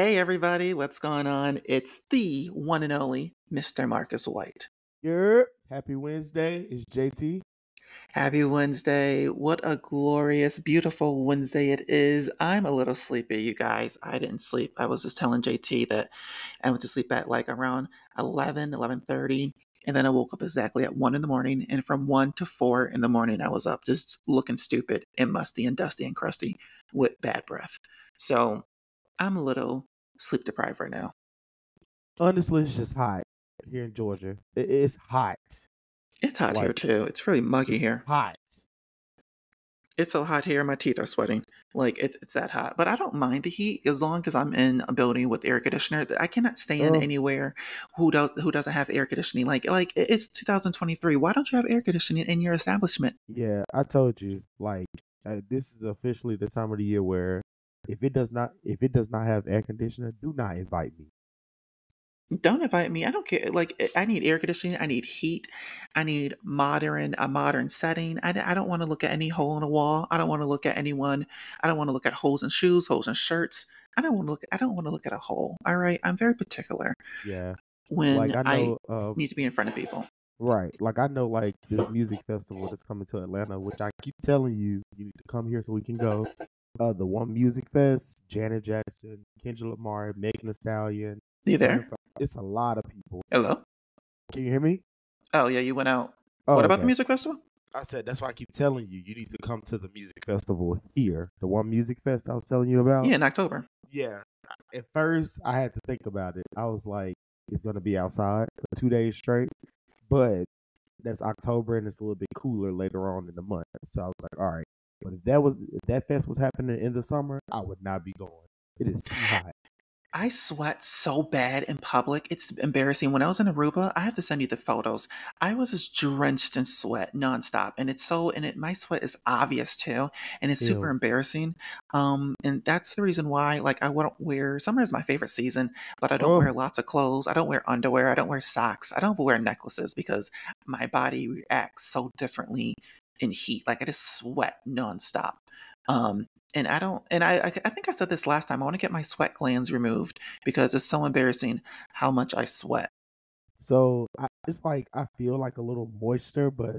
Hey everybody, what's going on? It's the one and only Mr. Marcus White. Yep. Happy Wednesday. It's JT. Happy Wednesday. What a glorious, beautiful Wednesday it is. I'm a little sleepy, you guys. I didn't sleep. I was just telling JT that I went to sleep at like around 11, 11.30. And then I woke up exactly at 1 in the morning. And from 1 to 4 in the morning, I was up just looking stupid and musty and dusty and crusty with bad breath. So I'm a little sleep deprived right now. Honestly, it's just hot here in Georgia. It's hot. It's hot here too. It's really muggy here. Hot. It's so hot here, my teeth are sweating. Like it's it's that hot. But I don't mind the heat as long as I'm in a building with air conditioner. I cannot stand Ugh. anywhere who does who doesn't have air conditioning. Like like it's 2023. Why don't you have air conditioning in your establishment? Yeah, I told you. Like, uh, this is officially the time of the year where if it does not if it does not have air conditioner, do not invite me. Don't invite me. I don't care. Like I need air conditioning. I need heat. I need modern a modern setting. I, I don't want to look at any hole in the wall. I don't want to look at anyone. I don't want to look at holes in shoes, holes in shirts. I don't want to look. I don't want to look at a hole. All right. I'm very particular Yeah. when like I I, know um, need to be in front of people. right. Like I know like this music festival that's coming to Atlanta, which I keep telling you, you need to come here so we can go. Uh the one music fest, Janet Jackson, Kendrick Lamar, Megan Thee Stallion. You there? It's a lot of people. Hello. Can you hear me? Oh yeah, you went out. Oh, what about the music festival? I said that's why I keep telling you you need to come to the music festival here, the one music fest I was telling you about. Yeah, in October. yeah. At first, I had to think about it. I was like, it's gonna be outside for two days straight, but that's October and it's a little bit cooler later on in the month. So I was like, all right. But if that was if that fest was happening in the summer, I would not be going. It is too hot. I sweat so bad in public. It's embarrassing. When I was in Aruba, I have to send you the photos. I was just drenched in sweat nonstop, and it's so and it my sweat is obvious too, and it's super embarrassing. Um, and that's the reason why like I wouldn't wear. Summer is my favorite season, but I don't Oh. wear lots of clothes. I don't wear underwear. I don't wear socks. I don't wear necklaces because my body reacts so differently in heat. Like I just sweat nonstop. Um, and I don't, and I, I, I think I said this last time. I want to get my sweat glands removed because it's so embarrassing how much I sweat. So I, it's like I feel like a little moisture, but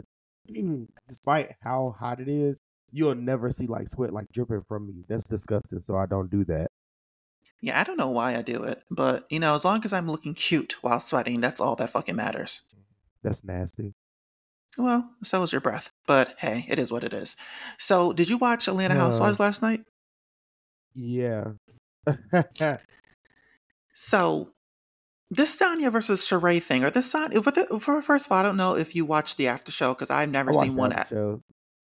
despite how hot it is, you'll never see like sweat like dripping from me. That's disgusting. So I don't do that. Yeah, I don't know why I do it, but you know, as long as I'm looking cute while sweating, that's all that fucking matters. That's nasty. Well, so is your breath, but hey, it is what it is. So, did you watch Atlanta Uh, Housewives last night? Yeah. So, this Sanya versus Sheree thing, or this Sanya, for, the, for first of all, I don't know if you watched the after show because I've never seen one. the a- shows.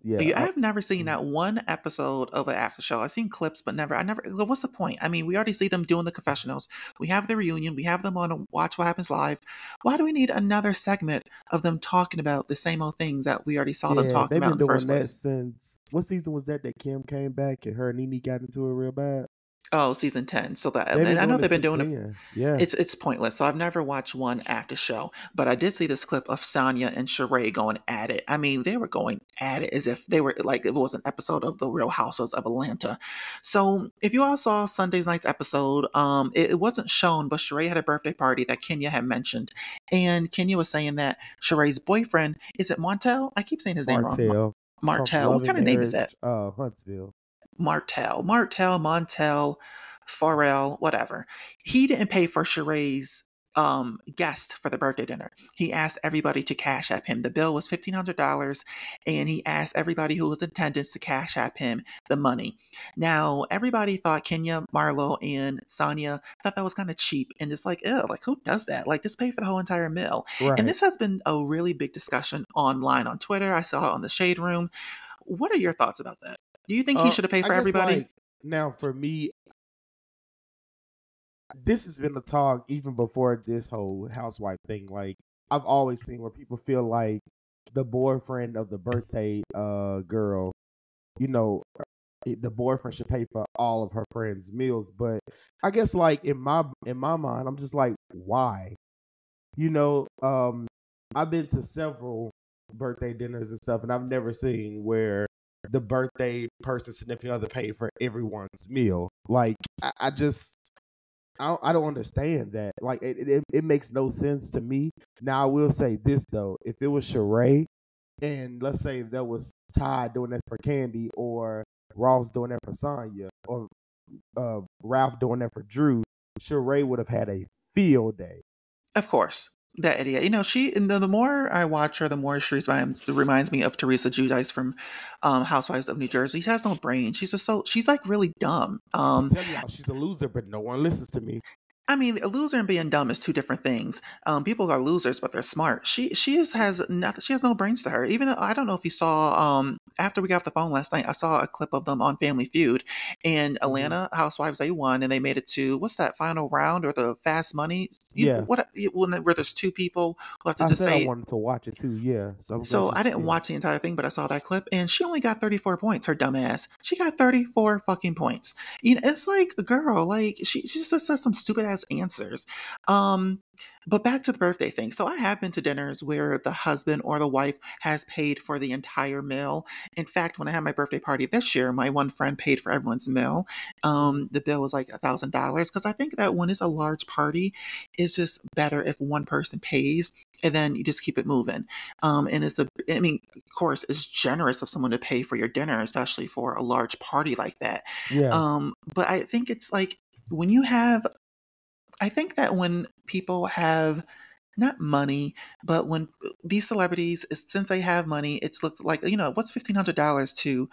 Yeah. You- I- I've never seen Mhm. that one episode of an after show. I've seen clips, but never. I never. What's the point? I mean, we already see them doing the confessionals. We have the reunion. We have them on a Watch What Happens Live. Why do we need another segment of them talking about the same old things that we already saw them yeah, talking they've about in the first that place? since what season was that? That Kim came back and her and Nene got into it real bad. Oh, season ten. So that and I know they've been doing it. Yeah. It's it's pointless. So I've never watched one after show, but I did see this clip of Sanya and Sheree going at it. I mean, they were going at it as if they were like it was an episode of the Real Housewives of Atlanta. So if you all saw Sunday's night's episode, um, it, it wasn't shown, but Sheree had a birthday party that Kenya had mentioned, and Kenya was saying that Sheree's boyfriend is it Montel? I keep saying his name wrong. Martell. Ma- Martel. What kind of name is that? Oh, Uh, Huntsville. Martel, Martel, Montel, Farrell, whatever. He didn't pay for Sheree's um guest for the birthday dinner. He asked everybody to cash app him. The bill was fifteen hundred dollars, and he asked everybody who was in attendance to cash app him the money. Now everybody thought Kenya, Marlo, and Sanya thought that was kind of cheap, and it's like, ew, like who does that? Like just pay for the whole entire meal. Right. And this has been a really big discussion online on Twitter. I saw it on the Shade Room. What are your thoughts about that? Do you think he Uh, should have paid for everybody? like, now, for me, this has been the talk even before this whole housewife thing. Like, I've always seen where people feel like the boyfriend of the birthday uh girl, you know, the boyfriend should pay for all of her friends' meals. But I guess, like in my in my mind, I'm just like, why? You know, um, I've been to several birthday dinners and stuff, and I've never seen where the birthday person significant other paid for everyone's meal. Like I, I just I don't, I don't understand that. Like it, it, it makes no sense to me. Now I will say this though: if it was Sheree, and let's say that was Ty doing that for Kandi, or Ross doing that for Sanya, or uh, Ralph doing that for Drew, Sheree would have had a field day. Of course. That idiot. You know, she, the, the more I watch her, the more she reminds, reminds me of Teresa Giudice from um, Housewives of New Jersey. She has no brain. She's just so, she's like really dumb. Um, Tell y'all she's a loser, but no one listens to me. I mean, a loser and being dumb is two different things. Um, people are losers, but they're smart. She she is, has nothing. She has no brains to her. Even though, I don't know if you saw. Um, after we got off the phone last night, I saw a clip of them on Family Feud, and Mm-hmm. Atlanta Housewives they won, and they made it to what's that final round or the Fast Money? You, Yeah. What when where there's two people who have to I just said say. I wanted to watch it too. Yeah. So, So I didn't yeah. watch the entire thing, but I saw that clip, and she only got 34 points. Her dumbass. She got 34 fucking points. You know, it's like, a girl, like she, she just says some stupid ass answers. Um, but back to the birthday thing. So I have been to dinners where the husband or the wife has paid for the entire meal. In fact, when I had my birthday party this year, my one friend paid for everyone's meal. Um, the bill was like a thousand dollars because I think that when it's a large party, it's just better if one person pays and then you just keep it moving. Um, and it's a, I mean, of course, it's generous of someone to pay for your dinner, especially for a large party like that. Yeah. Um, but I think it's like when you have, I think that when people have not money, but when these celebrities, since they have money, it's looked like, you know, what's $1,500 to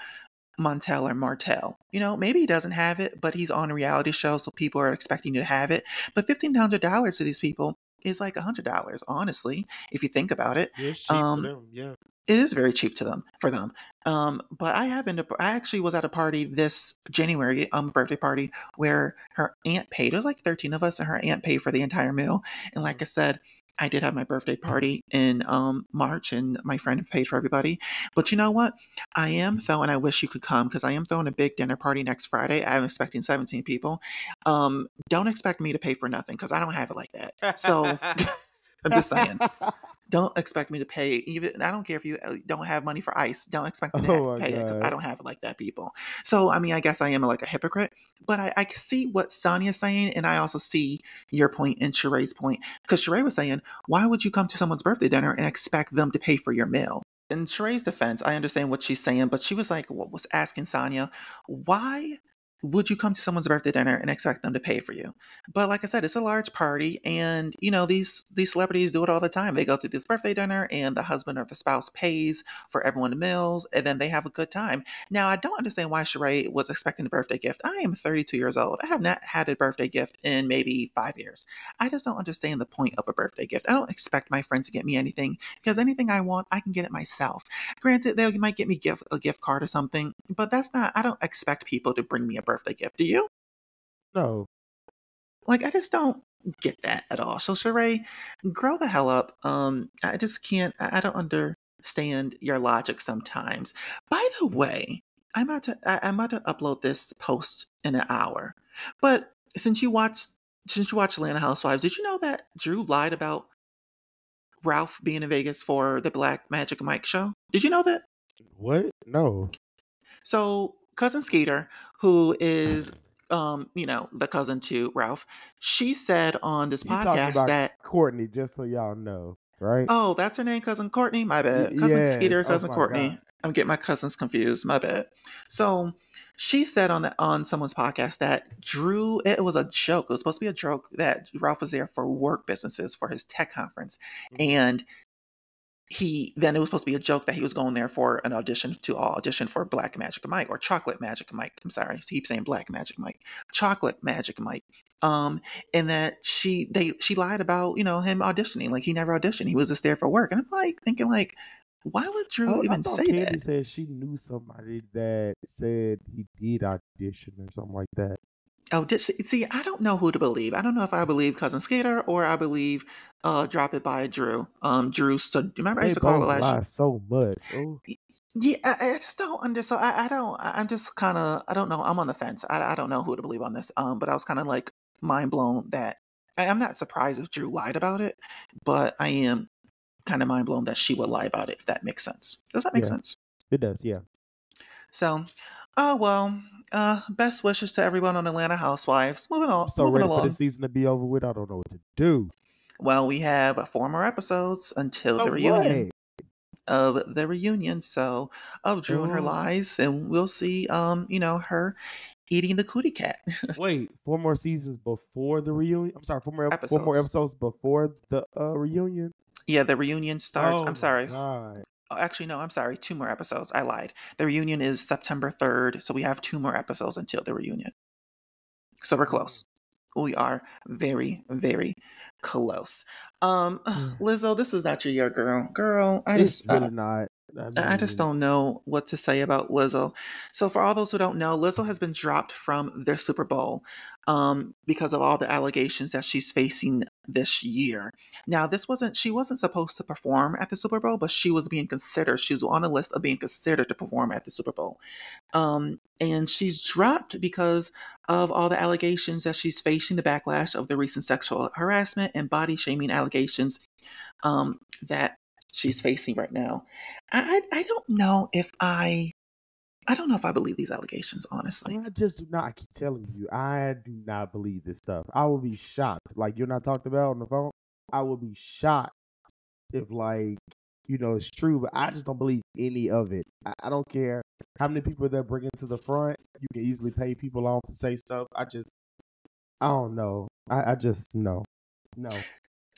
Montel or Martel? You know, maybe he doesn't have it, but he's on a reality show, so people are expecting you to have it. But $1,500 to these people is like $100, honestly, if you think about it um, for them. Yeah. It is very cheap to them for them. Um, but I have been to, I actually was at a party this January, um, birthday party where her aunt paid. It was like 13 of us and her aunt paid for the entire meal. And like I said, I did have my birthday party in um March and my friend paid for everybody. But you know what? I am throwing, I wish you could come because I am throwing a big dinner party next Friday. I'm expecting 17 people. Um, don't expect me to pay for nothing because I don't have it like that. So I'm just saying. Don't expect me to pay even i don't care if you uh, don't have money for ice don't expect me to Oh pay it because i don't have it like that people. So i mean i guess i am like a hypocrite but i, I can see what Sanya's saying and i also see your point and Sheree's point because Sheree was saying why would you come to someone's birthday dinner and expect them to pay for your meal? In Sheree's defense i understand what she's saying but she was like what was asking sonya why would you come to someone's birthday dinner and expect them to pay for you but like I said, it's a large party, and you know these these celebrities do it all the time. They go to this birthday dinner, and the husband or the spouse pays for everyone the meals, and then they have a good time. Now, I don't understand why Sheree was expecting a birthday gift. I am 32 years old. I have not had a birthday gift in maybe five years. I just don't understand the point of a birthday gift. I don't expect my friends to get me anything because anything I want, I can get it myself. Granted, they might get me gift a gift card or something, but that's not. I don't expect people to bring me a birthday gift. Do you? No. Like I just don't get that at all. So Sheree, grow the hell up. Um, I just can't. I I don't understand your logic sometimes. By the way, I'm about to. I, I'm about to upload this post in an hour. But since you watched, since you watched Atlanta Housewives, did you know that Drew lied about Ralph being in Vegas for the Black Magic Mike show? Did you know that? What? No. So cousin Skeeter, who is um, you know, the cousin to Ralph, she said on this You talking podcast that Courtney, just so y'all know, right? oh, that's her name, cousin Courtney. My bad, cousin yes. Skeeter, Oh cousin my Courtney. God. I'm getting my cousins confused. My bad. So she said on the on someone's podcast that Drew it was a joke. It was supposed to be a joke that Ralph was there for work businesses for his tech conference, Mhm. and he then it was supposed to be a joke that he was going there for an audition to audition for Black Magic Mike or Chocolate Magic Mike. I'm sorry, I keep saying Black Magic Mike, Chocolate Magic Mike. Um, and that she they she lied about you know him auditioning like he never auditioned. He was just there for work, and I'm like thinking like, why would Drew Oh, even say Kandi that? said she knew somebody that said he did audition or something like that. Oh, did see, I don't know who to believe. I don't know if I believe Cousin Skater or I believe uh Drop It by Drew. Um Drew so remember I They used to call it last year? lie so much. Oh, Yeah, I, I just don't under. So I, I don't. I- I'm just kind of. I don't know. I'm on the fence. I, I don't know who to believe on this. Um, but I was kind of like mind blown that I, I'm not surprised if Drew lied about it, but I am kind of mind blown that she would lie about it. If that makes sense. Does that make Yeah. sense? it does. Yeah. So, oh well. uh, best wishes to everyone on Atlanta Housewives. Moving on, I'm so moving ready along. for the season to be over with. I don't know what to do. Well, we have four more episodes until the reunion of the reunion. So of Drew and her Oh. lies, and we'll see. Um, you know her eating the cootie cat. Wait, four more seasons before the reunion. I'm sorry, four more ep- four more Episodes. episodes before the uh, reunion. yeah, the reunion starts. Oh I'm sorry. God. Oh, actually, no. I'm sorry. Two more episodes. I lied. The reunion is September 3rd, so we have two more episodes until the reunion. So we're close. We are very, very close. Um, Mm. Lizzo, this is not your year, girl. Girl, I It's just, really uh, not. I just don't know what to say about Lizzo. So, for all those who don't know, Lizzo has been dropped from their Super Bowl um, because of all the allegations that she's facing this year. Now, this wasn't she wasn't supposed to perform at the Super Bowl, but she was being considered. She was on a list of being considered to perform at the Super Bowl, um, and she's dropped because of all the allegations that she's facing the backlash of the recent sexual harassment and body shaming allegations um, that she's facing right now. I, I don't know if I I don't know if I believe these allegations, honestly. I just do not. I keep telling you, I do not believe this stuff. I will be shocked. Like you're not talked about on the phone. I will be shocked if, like, you know, it's true. But I just don't believe any of it. I, I don't care how many people they're bringing to the front. You can easily pay people off to say stuff. I just, I don't know. I, I just no, no.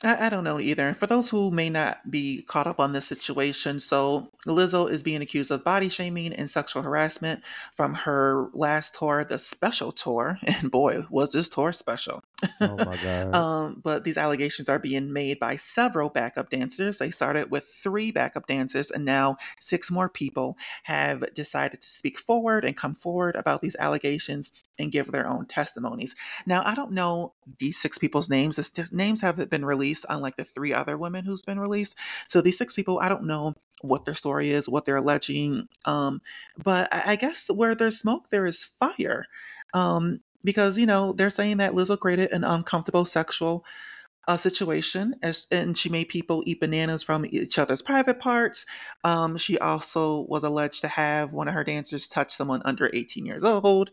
I, I don't know either. For those who may not be caught up on this situation, so Lizzo is being accused of body shaming and sexual harassment from her last tour, the special tour. And boy, was this tour special. Oh my god. Um, but these allegations are being made by several backup dancers. They started with three backup dancers, and now six more people have decided to speak forward and come forward about these allegations and give their own testimonies. Now, I don't know these six people's names. Just, names haven't been released, unlike the three other women who's been released. So these six people, I don't know what their story is, what they're alleging. Um, but I, I guess where there's smoke, there is fire. Um, because you know they're saying that Lizzo created an uncomfortable sexual uh, situation, as, and she made people eat bananas from each other's private parts. Um, she also was alleged to have one of her dancers touch someone under 18 years old.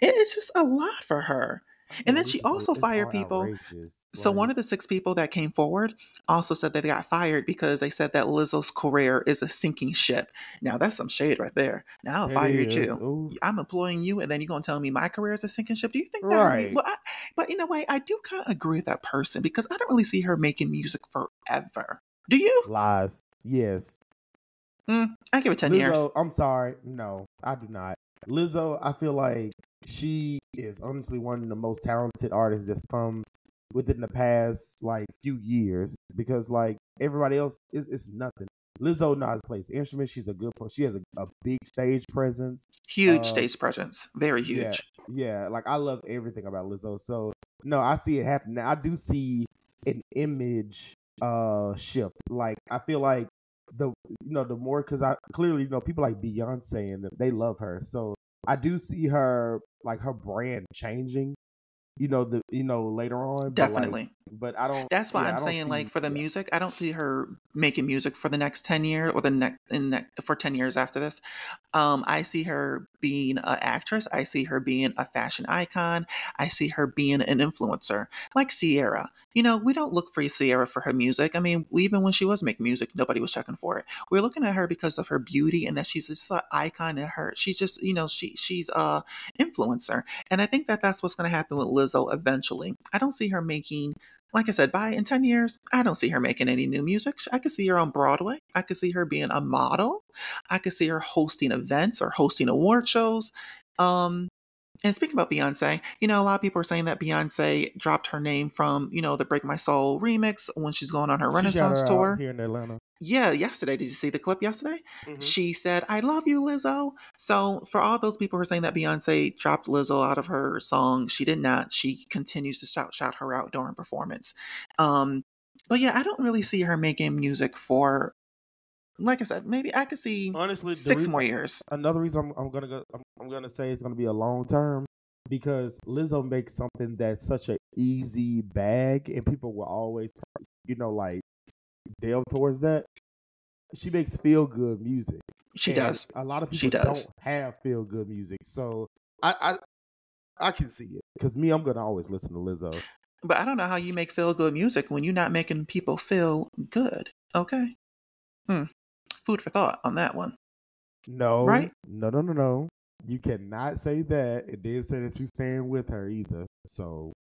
It- it's just a lot for her. And then she also fired people. outrageous. So one of the six people that came forward also said that they got fired because they said that Lizzo's career is a sinking ship. Now that's some shade right there. Now I'll fire you is. Oof. I'm employing you, and then you're gonna tell me my career is a sinking ship. Do you think that? Right. well, I, but in a way, I do kind of agree with that person because I don't really see her making music forever. Do you? Lies. Yes. Mm, I give it ten Lizzo, years. I'm sorry. No, I do not. Lizzo, I feel like she is honestly one of the most talented artists that's come within the past like few years because like everybody else is it's nothing. Lizzo knows plays to play the instrument. She's a good. She has a, a big stage presence. Huge uh, stage presence, very huge. Yeah, like I love everything about Lizzo. So no, I see it happening. I do see an image uh shift. Like I feel like the you know the more because I clearly you know people like Beyonce and they love her. So I do see her like her brand changing. You know the you know later on. but, like, Definitely. But I don't. That's why yeah, I'm saying, like, for the yeah. music, I don't see her making music for the next ten years or the next in ne- for ten years after this. Um, I see her being an actress. I see her being a fashion icon. I see her being an influencer, like Ciara. You know, we don't look for Ciara for her music. I mean, even when she was making music, nobody was checking for it. We're looking at her because of her beauty and that she's just an icon. And her, she's just, you know, she she's a influencer. And I think that that's what's going to happen with Lizzo eventually. I don't see her making like I said, by in 10 years, I don't see her making any new music. I could see her on Broadway. I could see her being a model. I could see her hosting events or hosting award shows. Um, and speaking about Beyonce, you know, a lot of people are saying that Beyonce dropped her name from, you know, the Break My Soul remix when she's going on her She Renaissance her tour. here in Atlanta. Yeah, yesterday. Did you see the clip yesterday? Mm-hmm. She said, I love you, Lizzo. So, for all those people who are saying that Beyonce dropped Lizzo out of her song, she did not. She continues to shout, shout her out during performance. Um, but yeah, I don't really see her making music for, like I said, maybe I could see Honestly, six reason- more years. another reason I'm, I'm gonna go I'm, I'm gonna say it's gonna be a long term because Lizzo makes something that's such an easy bag and people will always you know like delve towards that. She makes feel good music. She does. A lot of people She does. don't have feel good music, so I I, I can see it because me, I'm gonna always listen to Lizzo. But I don't know how you make feel good music when you're not making people feel good. Okay. Hmm. Food for thought on that one. No, Right? No, no, no, no. You cannot say that and then say that you stand with her either. So.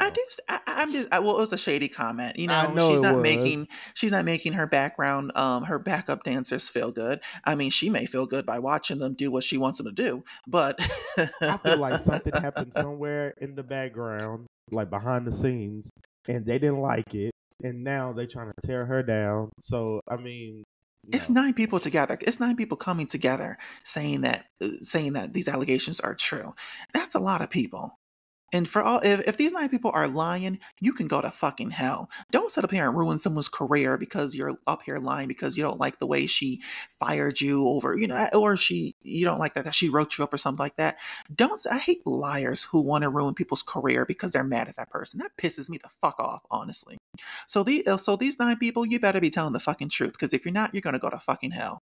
I just, I, I'm just, I, well, it was a shady comment. You know, know she's it not was. making, she's not making her background, um, her backup dancers feel good. I mean, she may feel good by watching them do what she wants them to do, but I feel like something happened somewhere in the background, like behind the scenes, and they didn't like it, and now they're trying to tear her down. So I mean, It's no. nine people together. It's nine people coming together saying that uh, saying that these allegations are true. That's a lot of people. And for all if, if these nine people are lying, you can go to fucking hell. Don't sit up here and ruin someone's career because you're up here lying because you don't like the way she fired you over, you know, or she you don't like that, that she wrote you up or something like that. Don't I hate liars who want to ruin people's career because they're mad at that person. That pisses me the fuck off, honestly. So the uh, so these nine people, you better be telling the fucking truth because if you're not, you're gonna go to fucking hell.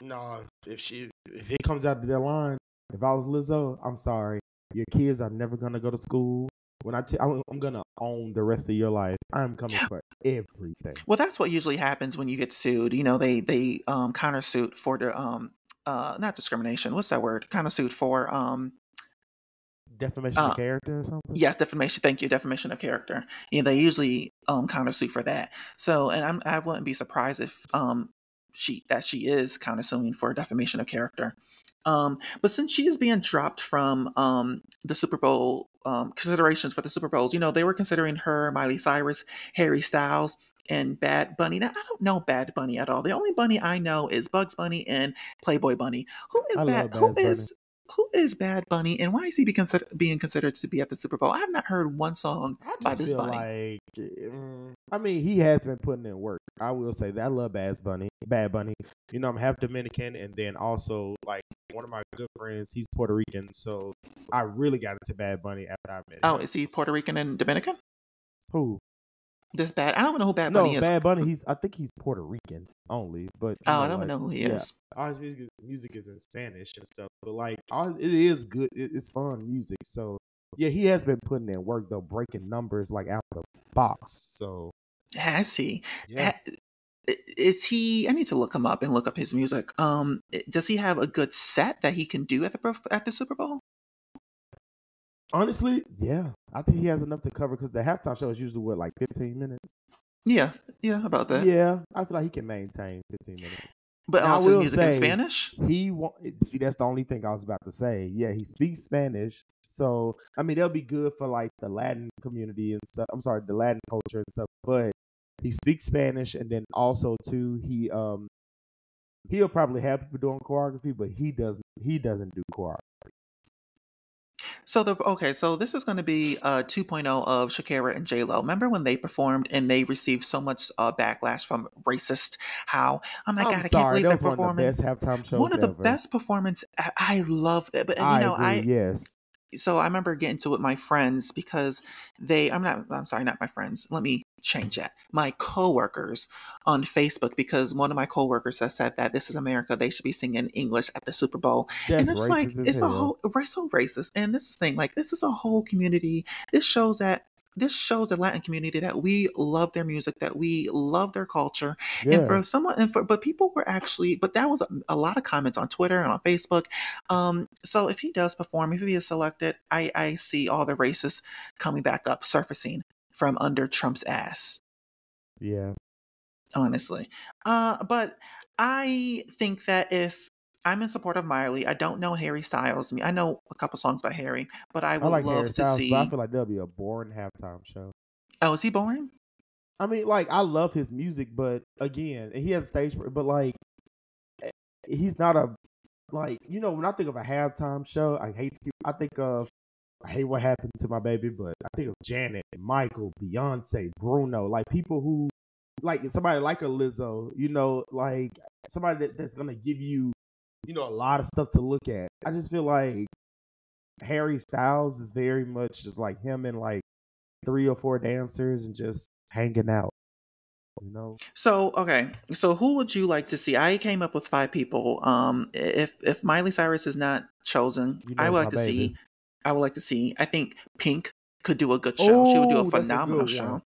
No, if she if it comes out to that line, if I was Lizzo, I'm sorry. Your kids are never gonna go to school. When I t- I'm, I'm gonna own the rest of your life. I'm coming for everything. Well, that's what usually happens when you get sued. You know, they they um countersuit for the um uh not discrimination. What's that word? Countersuit for um Defamation Uh, of character or something. yes defamation. Thank you, defamation of character. Yeah, they usually um countersuit for that. So, and I'm I wouldn't be surprised if um she that she is countersuing for defamation of character. Um, but since she is being dropped from um the Super Bowl um considerations for the Super Bowls, you know, they were considering her, Miley Cyrus, Harry Styles, and Bad Bunny. Now I don't know Bad Bunny at all. The only bunny I know is Bugs Bunny and Playboy Bunny. Who is I Bad? Who Bunny. is who is Bad Bunny, and why is he be consider- being considered to be at the Super Bowl? I have not heard one song I by this feel bunny. like, mm, I mean, he has been putting in work. I will say that I love Bad Bunny. Bad Bunny. You know, I'm half Dominican, and then also like one of my good friends, he's Puerto Rican, so I really got into Bad Bunny after I met him. Oh, is he Puerto Rican and Dominican? Who? This bad. I don't even know who Bad No, Bunny is. Bad Bunny. He's. I think he's Puerto Rican only, but you oh, I don't even like, know who he yeah, is. all his music, music is in Spanish and stuff. But like, all, it is good. It, it's fun music. So yeah, he has been putting in work though, breaking numbers like out of the box. So Has he? yeah, Ha- Is he? I need to look him up and look up his music. Um, does he have a good set that he can do at the at the Super Bowl? Honestly, yeah, I think he has enough to cover because the halftime show is usually what like 15 minutes. Yeah, yeah, about that. Yeah, I feel like he can maintain 15 minutes. But Now, I also his will music in say- Spanish. He want see that's the only thing I was about to say. Yeah, he speaks Spanish, so I mean that'll be good for like the Latin community and stuff. I'm sorry, the Latin culture and stuff. But he speaks Spanish, and then also too he um he'll probably have people doing choreography, but he doesn't he doesn't do choreography. So the okay, so this is going to be uh 2.0 of Shakira and J Lo. Remember when they performed and they received so much uh, backlash from racist? How oh my I'm god, I can't believe they're was one of the performing. best half-time shows One of the best performance. I, I love that, but you I know, agree. I yes, so I remember getting to it with my friends because they I'm not I'm sorry, not my friends. Let me change that. My coworkers on Facebook because one of my coworkers has said that this is America, they should be singing English at the Super Bowl. that's and it's like it's a whole we're so racist. And this thing, like this is a whole community. This shows that this shows the Latin community that we love their music, that we love their culture, and for someone and for but people were actually but that was a, a lot of comments on twitter and on facebook. Um so if he does perform if he is selected i i see all the racists coming back up surfacing from under trump's ass. Yeah. honestly. Uh but i think that if I'm in support of Miley. I don't know Harry Styles. I know a couple songs by Harry, but I I would like love Harry to Styles, see. but I feel like that'll be a boring halftime show. Oh, is he boring? I mean, like I love his music, but again, he has a stage, but like eh, he's not a like you know when I think of a halftime show, I hate people. I think of I hate what happened to my baby, but I think of Janet, Michael, Beyonce, Bruno, like people who like somebody like a Lizzo, you know, like somebody that, that's gonna give you you know a lot of stuff to look at. I just feel like Harry Styles is very much just like him and like three or four dancers and just hanging out. You know, So okay, so who would you like to see? I came up with five people. Um, if if Miley Cyrus is not chosen. You know I would like to baby. see. I would like to see. I think Pink could do a good show. she would do a a phenomenal good show. one.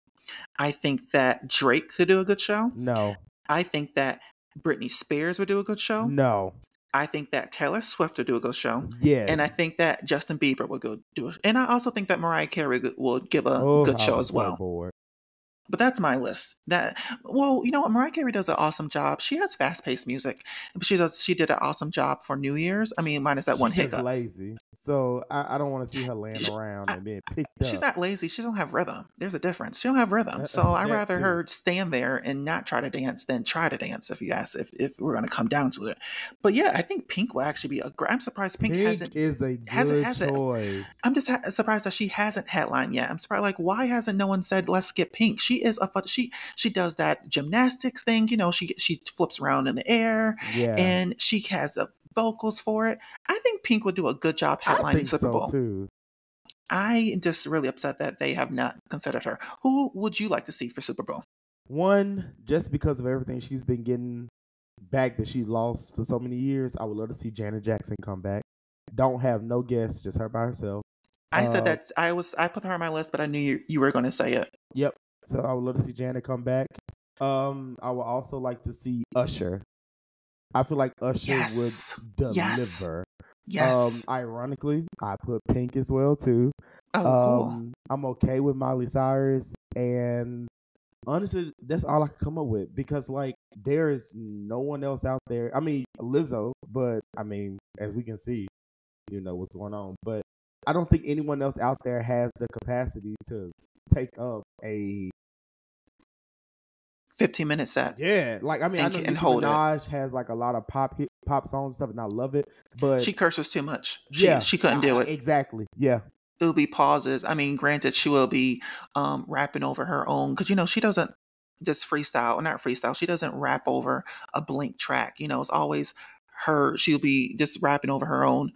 I think that Drake could do a good show. No, I think that Britney Spears would do a good show. no, I think that Taylor Swift would do a good show. yes, And I think that Justin Bieber would go do it. And I also think that Mariah Carey will give a Oh, good show as well. But that's my list. That well, you know what? Mariah Carey does an awesome job. She has fast paced music, but she does. She did an awesome job for New Year's. I mean, minus that She one hiccup. lazy, so I, I don't want to see her laying She- around I- and being picked She's up. She's not lazy. She don't have rhythm. There's a difference. She don't have rhythm. Uh, So I'd rather too. her stand there and not try to dance than try to dance. If you ask, if if we're gonna come down to it. But yeah, I think Pink will actually be a. I'm surprised Pink, Pink hasn't. is a good hasn't- hasn't- choice. I'm just ha- surprised that she hasn't headlined yet. I'm surprised, like, why hasn't no one said let's get Pink? She is a she she does that gymnastics thing. You know, she she flips around in the air yeah, and she has the vocals for it. I think Pink would do a good job headlining Super so Bowl. too. I am just really upset that they have not considered her. Who would you like to see for Super Bowl? One, just because of everything she's been getting back that she lost for so many years, I would love to see Janet Jackson come back. Don't have no guests, just her by herself. I Uh, said that I was I put her on my list, but I knew you, you were going to say it. Yep. So I would love to see Janet come back. Um, I would also like to see Usher. I feel like Usher Yes. would deliver. Yes. Um, ironically, I put Pink as well too. oh, cool. Um, I'm okay with Miley Cyrus, and honestly, that's all I can come up with because like there is no one else out there. I mean, Lizzo, but I mean, as we can see, you know what's going on. But I don't think anyone else out there has the capacity to take up a 15 minute set. yeah. Like I mean, And I know and hold it. Minaj has like a lot of pop hit, pop songs and stuff, and I love it. But She curses too much. She, yeah, she couldn't do uh, it. exactly. Yeah, There'll be pauses. I mean, granted, she will be um, rapping over her own because you know she doesn't just freestyle or not freestyle. She doesn't rap over a blank track. You know, it's always her. She'll be just rapping over her own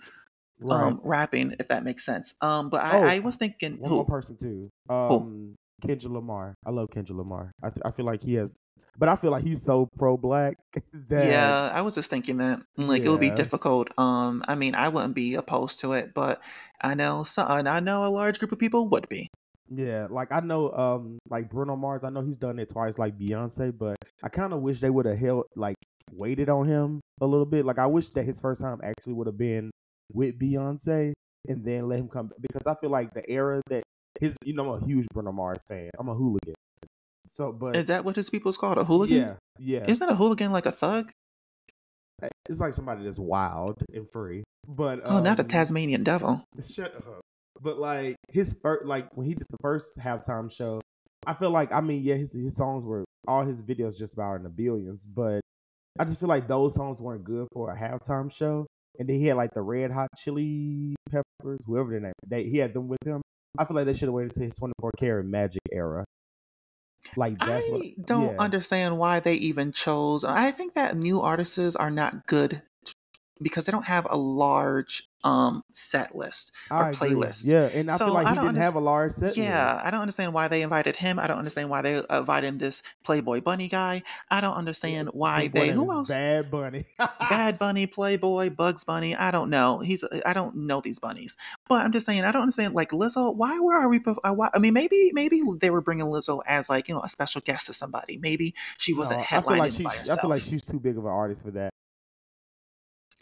right. um, rapping, if that makes sense. Um, but Oh, I, I was thinking, One who? more person too. Um, Kendrick Lamar. I love Kendrick Lamar. I th- I feel like he has, but I feel like he's so pro black that Yeah, I was just thinking that like it would be difficult. Um, I mean, I wouldn't be opposed to it, but I know some, I know a large group of people would be. yeah, like I know, um, like Bruno Mars. I know he's done it twice, like Beyonce, but I kind of wish they would have held like waited on him a little bit. Like I wish that his first time actually would have been with Beyonce and then let him come because I feel like the era that his, you know, I'm a huge Bruno Mars fan. I'm a hooligan. So, but Is that what his people's called? A hooligan? yeah, yeah, Isn't a hooligan like a thug? it's like somebody that's wild and free. But Oh, not a um, Tasmanian devil. Shut up. But like his first, like when he did the first halftime show, I feel like I mean, yeah, his his songs were all his videos just about in the billions, but I just feel like those songs weren't good for a halftime show. And then he had like the Red Hot Chili Peppers, whoever their name, they he had them with him. I feel like they should have waited to his 24 karat magic era. Like that's I what don't yeah. understand why they even chose. I think that new artists are not good because they don't have a large um set list or I agree. playlist. Yeah, and I So, feel like I he didn't have a large set. Yeah, list. I don't understand why they invited him. I don't understand why they invited this Playboy Bunny guy. I don't understand why Big Boy they. who else? Bad Bunny. Bad Bunny, Playboy, Bugs Bunny. I don't know. He's. I don't know these bunnies, but I'm just saying. I don't understand. Like Lizzo, why were are we? uh, Why, I mean, maybe maybe they were bringing Lizzo as like you know a special guest to somebody. Maybe she wasn't No, headlining I feel like by I feel like she's too big of an artist for that.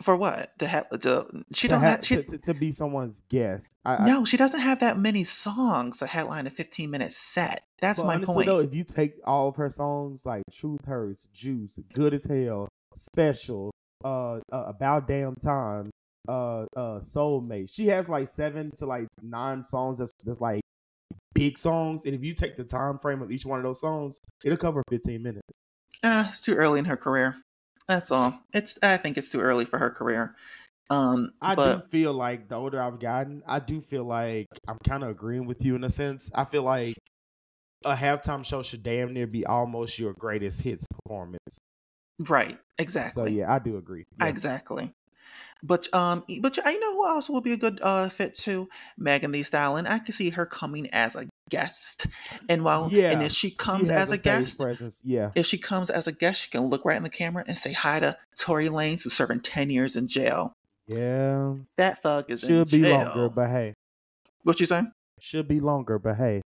For what? To have to, she to, don't ha- have. She, to, to, be someone's guest. I, I, no, she doesn't have that many songs to headline a 15 minute set. That's my honestly point. though, if you take all of her songs like "Truth Hurts," "Juice," "Good as Hell," "Special," uh, uh "About Damn Time," uh, uh, "Soulmate," she has like seven to like nine songs. That's that's like big songs, and if you take the time frame of each one of those songs, it'll cover 15 minutes. Uh, it's too early in her career. That's all. It's. I think it's too early for her career. Um, I but do feel like the older I've gotten, I do feel like I'm kind of agreeing with you in a sense. I feel like a halftime show should damn near be almost your greatest hits performance. right, exactly. So yeah, I do agree. Yeah. Exactly. But um, but I know who else will be a good uh fit too. Megan Thee Stallion. I can see her coming as a guest, and while Yeah, and if she comes has as a, stage guest, presence. Yeah, if she comes as a guest, she can look right in the camera and say hi to Tory Lanez, who's serving ten years in jail. Yeah. That thug is Should be jail. longer, but hey. what you saying? Should be longer, but hey.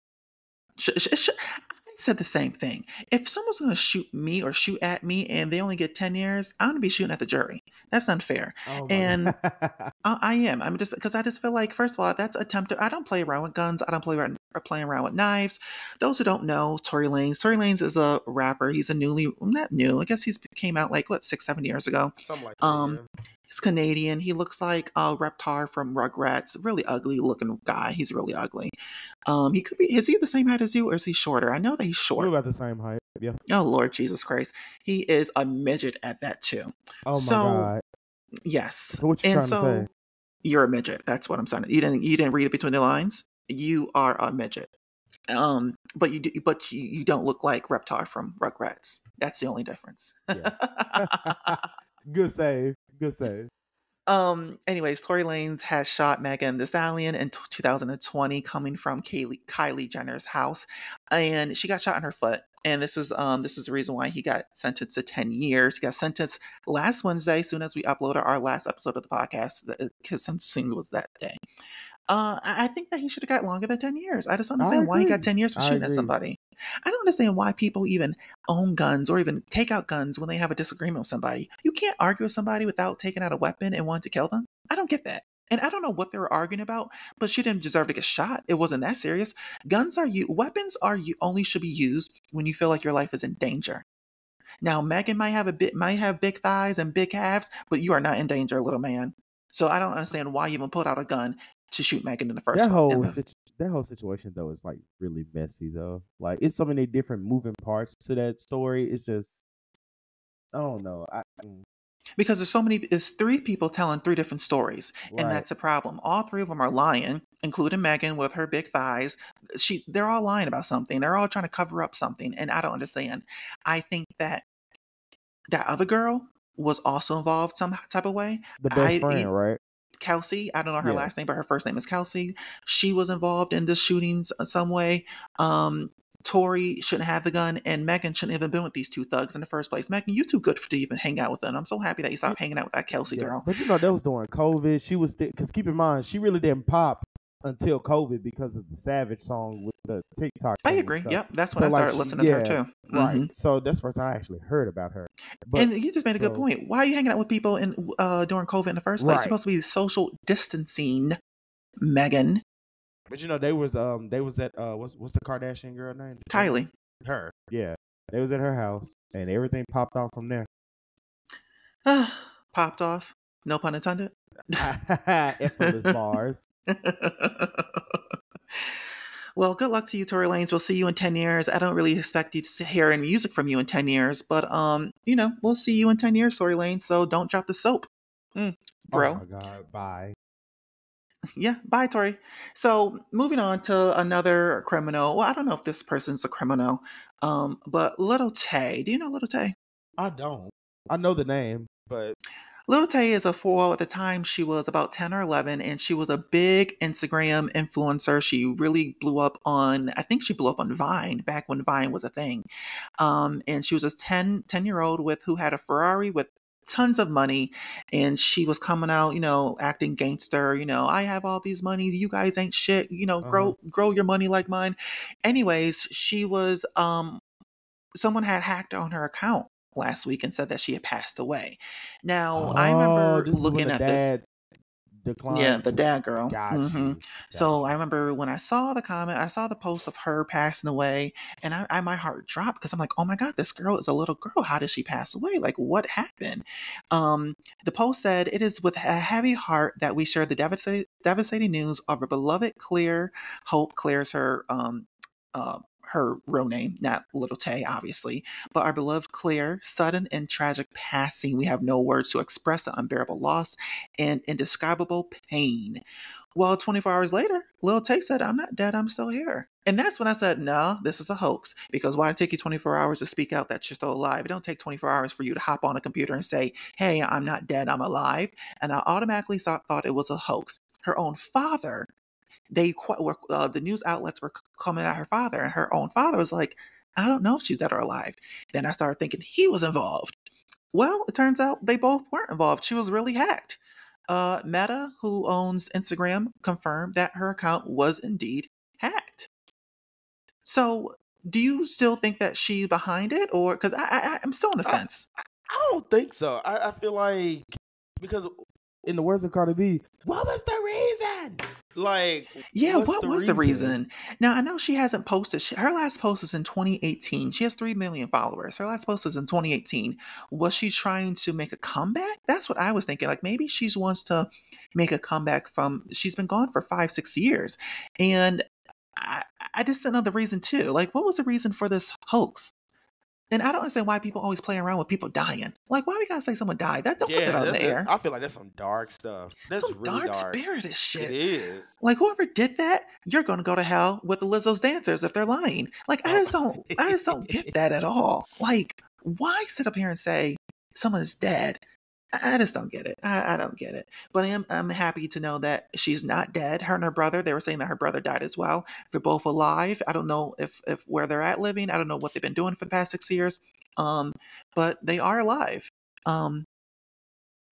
Sh- sh- sh- I said the same thing. If someone's going to shoot me or shoot at me and they only get 10 years, I'm going to be shooting at the jury. That's unfair. Oh And- I, I am. I'm just because I just feel like, first of all, that's attempted. I don't play around with guns. I don't play around or playing around with knives. Those who don't know, Tory Lanez. Tory Lanez is a rapper. He's a newly not new. I guess he's came out like what six, seven years ago. Something like Um, He's Canadian. He looks like a Reptar from Rugrats. Really ugly looking guy. He's really ugly. Um, he could be. Is he the same height as you, or is he shorter? I know that he's We're short. about the same height. Yeah. Oh Lord Jesus Christ, he is a midget at that too. Oh my So, God. Yes. So what you and trying so to say? you're a midget. That's what I'm saying. You didn't. You didn't read it between the lines. You are a midget. Um, but you do, but you, you don't look like Reptar from Rugrats. That's the only difference. Good save. Good save. Um. Anyways, Tory Lanez has shot Megan Thee Stallion in t- 2020, coming from Kylie, Kylie Jenner's house, and she got shot in her foot. And this is um this is the reason why he got sentenced to 10 years. He got sentenced last Wednesday, soon as we uploaded our last episode of the podcast. the- His sentencing was that day. Uh, I I think that he should have got longer than 10 years. I just don't understand why he got 10 years for I shooting at somebody. I don't understand why people even own guns or even take out guns when they have a disagreement with somebody. You can't argue with somebody without taking out a weapon and wanting to kill them. I don't get that. And I don't know what they were arguing about, but she didn't deserve to get shot. It wasn't that serious. Guns are you weapons are you only should be used when you feel like your life is in danger. Now Megan might have a bit might have big thighs and big calves, but you are not in danger, little man. So I don't understand why you even pulled out a gun to shoot Megan in the first that whole situ- that whole situation though is like really messy though. Like it's so many different moving parts to that story. It's just I don't know. I, mm, because there's so many it's three people telling three different stories and that's a problem all three of them are lying including megan with her big thighs she they're all lying about something they're all trying to cover up something and i don't understand i think that that other girl was also involved some type of way the best I- friend, right? Kelsey i don't know her Yeah. last name but her first name is kelsey she was involved in the shootings some way um Tory shouldn't have the gun, and Megan shouldn't even been with these two thugs in the first place. Megan, you too good for to even hang out with them. I'm so happy that you stopped hanging out with that Kelsey Yeah, girl. But you know that was during COVID. She was because keep in mind she really didn't pop until COVID because of the Savage song with the TikTok. I agree. Yep, that's when So, I like, started she- listening to her too. Right. Mhm. So that's the first time I actually heard about her. But and you just made a good point. Why are you hanging out with people in uh, during COVID in the first place? Right. It's supposed to be social distancing, Megan, but you know they was um they was at uh what's what's the Kardashian girl name? Kylie. Her. Yeah. They was at her house and everything popped off from there. Popped off. No pun intended. Effortless bars. well, good luck to you, Tory Lanez. We'll see you in ten years. I don't really expect you to hear any music from you in ten years, but um, you know, we'll see you in ten years, Tory Lanez. So don't drop the soap, mm, bro. Oh my god, bye. Yeah, bye, Tory. So moving on to another criminal. Well, I don't know if this person's a criminal, um, but Little Tay. Do you know Little Tay? I don't. I know the name, but Little Tay is a four. At the time, she was about ten or eleven, and she was a big Instagram influencer. She really blew up on. I think she blew up on Vine back when Vine was a thing. Um, and she was a 10, 10 year old with who had a Ferrari with tons of money and she was coming out you know acting gangster you know i have all these money you guys ain't shit you know grow grow your money like mine anyways she was um someone had hacked on her account last week and said that she had passed away now i Oh, remember is when looking at this dad Declined. yeah the dad girl Mhm. you. so I remember when I saw the comment, I saw the post of her passing away, and I, I my heart dropped because I'm like, oh my god, this girl is a little girl. How did she pass away? Like, what happened? Um, the post said, "It is with a heavy heart that we share the devastating, devastating news of our beloved Clear. Hope clears her um, uh, her real name, not Little Tay, obviously, but our beloved Claire, sudden and tragic passing. We have no words to express the unbearable loss and indescribable pain." Well, 24 hours later, Lil Tay said, I'm not dead, I'm still here. And that's when I said, no, this is a hoax. Because why did it take you 24 hours to speak out that you're still alive? It don't take 24 hours for you to hop on a computer and say, hey, I'm not dead, I'm alive. And I automatically thought it was a hoax. Her own father, they were, uh, the news outlets were coming at her father, and her own father was like, I don't know if she's dead or alive. Then I started thinking he was involved. Well, it turns out they both weren't involved. She was really hacked. uh, Meta, who owns Instagram, confirmed that her account was indeed hacked. So, do you still think that she's behind it, or because I, I I'm still on the I, fence? I don't think so. I, I feel like because in the words of Cardi B, what was the reason? Like, Yeah, what the was the reason? reason? Now I know she hasn't posted. She, her last post was in 2018. She has three million followers. Her last post was in 2018. Was she trying to make a comeback? That's what I was thinking. Like maybe she wants to make a comeback from. She's been gone for five, six years, and I, I just didn't know the reason too. Like, what was the reason for this hoax? And I don't understand why people always play around with people dying. Like, why we gotta say someone died? That don't put that Yeah, on that's, the. I feel like that's some dark stuff. That's Some really dark dark. spirited shit. is. Like whoever did that, you're gonna go to hell with the Lizzo's dancers if they're lying. Like I Oh. just don't, I just don't get that at all. Like why sit up here and say someone's dead? I just don't get it. I, I don't get it. But I am I'm happy to know that she's not dead. Her and her brother, they were saying that her brother died as well. They're both alive. I don't know if if where they're at living. I don't know what they've been doing for the past six years. Um, but they are alive. Um,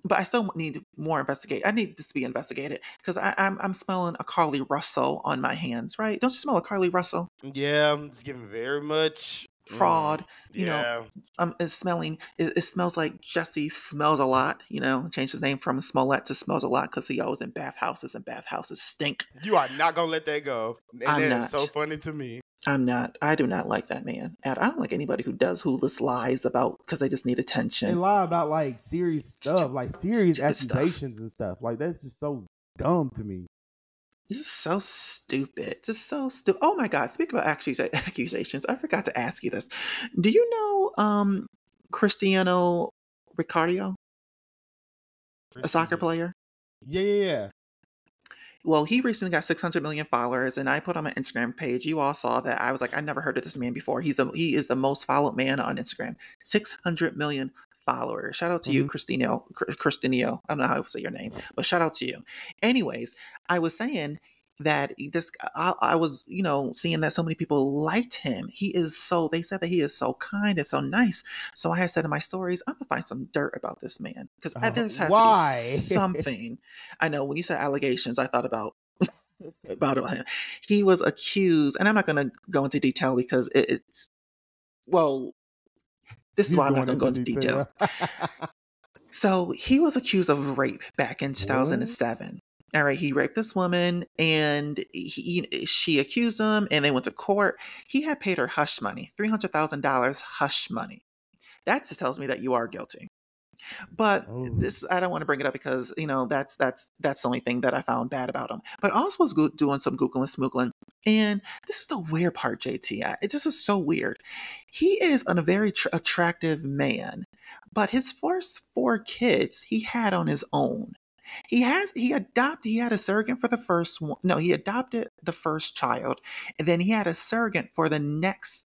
but I still need more investigate. I need this to be investigated because I'm I'm smelling a Carlee Russell on my hands, right? Don't you smell a Carlee Russell Yeah, it's giving very much mm, fraud? You know, yeah. um, it's smelling. It, it smells like Jesse smells a lot. You know, changed his name from Smollett to smells a lot because he always in bathhouses and bathhouses stink. You are not gonna let that go. And I'm that is so funny to me. I'm not. I do not like that man. And I don't like anybody who does who just lies about because they just need They attention. lie about like serious stuff, like serious stupid stuff. accusations and stuff. Like that's just so dumb to me. Just so stupid. Just so stupid. Oh my God. Speaking about accusa- accusations, I forgot to ask you this. Do you know um Cristiano Ricardo, a soccer player? Yeah, yeah, yeah. Well, he recently got 600 million followers, and I put on my Instagram page. You all saw that. I was like, I never heard of this man before. He's a he is the most followed man on Instagram. 600 million followers. Shout out to you, Mhm. Cristino. Cr- Cristinio. I don't know how to say your name, but shout out to you. Anyways, I was saying that this I, I was you know seeing that so many people liked him he is so they said that he is so kind and so nice so i had said in my stories i'm gonna find some dirt about this man because Uh, there's has why? to be something i know when you said allegations i thought about about him he was accused and i'm not gonna go into detail because it, it's well this is why i'm not going gonna go into details so he was accused of rape back in 2007. All right, he raped this woman, and he she accused him, and they went to court. He had paid her hush money, three hundred thousand dollars hush money. That just tells me that you are guilty. But Oh. this, I don't want to bring it up because you know that's that's that's the only thing that I found bad about him. But I also was doing some googling, smoogling, and this is the weird part, JT. I- It just is so weird. He is a very tr- attractive man, but his first four kids he had on his own. He has he adopted he had a surrogate for the first one. No, he adopted the first child, and then he had a surrogate for the next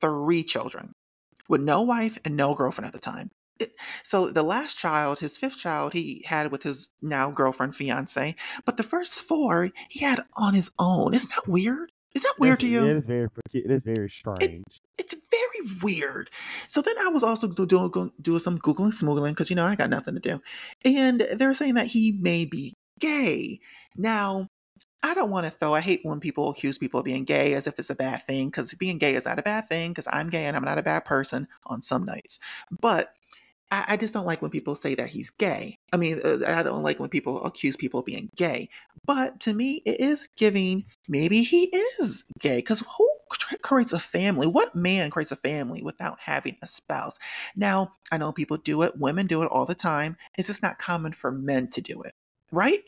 three children, with no wife and no girlfriend at the time. It- so the last child, his fifth child, he had with his now girlfriend, fiance. But the first four he had on his own. Isn't that weird? Is that weird to you? It is very, it is very strange. it's very weird. So then I was also do- doing go- doing some googling, smuggling because you know I got nothing to do, and they're saying that he may be gay. Now, I don't want to throw. I hate when people accuse people of being gay as if it's a bad thing because being gay is not a bad thing because I'm gay and I'm not a bad person on some nights, but. I, I just don't like when people say that he's gay. I mean, uh, I don't like when people accuse people of being gay. But to me, it is giving maybe he is gay. Because who creates a family? What man creates a family without having a spouse? Now, I know people do it, women do it all the time. It's just not common for men to do it, right?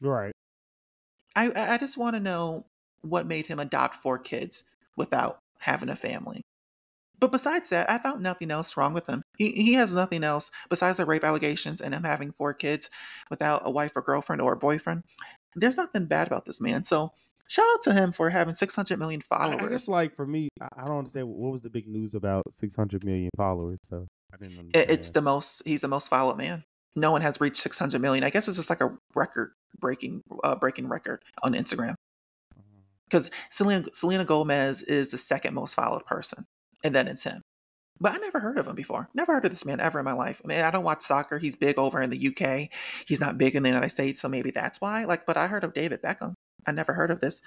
Right. I, I I just want to know what made him adopt four kids without having a family. But besides that, I found nothing else wrong with him. He, he has nothing else besides the rape allegations and him having four kids without a wife or girlfriend or a boyfriend. There's nothing bad about this man. So shout out to him for having 600 million followers. I guess like for me, I, don't understand what was the big news about 600 million followers. So I didn't understand. it's the most, he's the most followed man. No one has reached 600 million. I guess it's just like a record breaking, uh, breaking record on Instagram. Because Selena, Selena Gomez is the second most followed person. And then it's him. but I never heard of him before. Never heard of this man ever in my life. I mean, I don't watch soccer. He's big over in the UK. He's not big in the United States, so maybe that's why. Like, but I heard of David Beckham. I never heard of this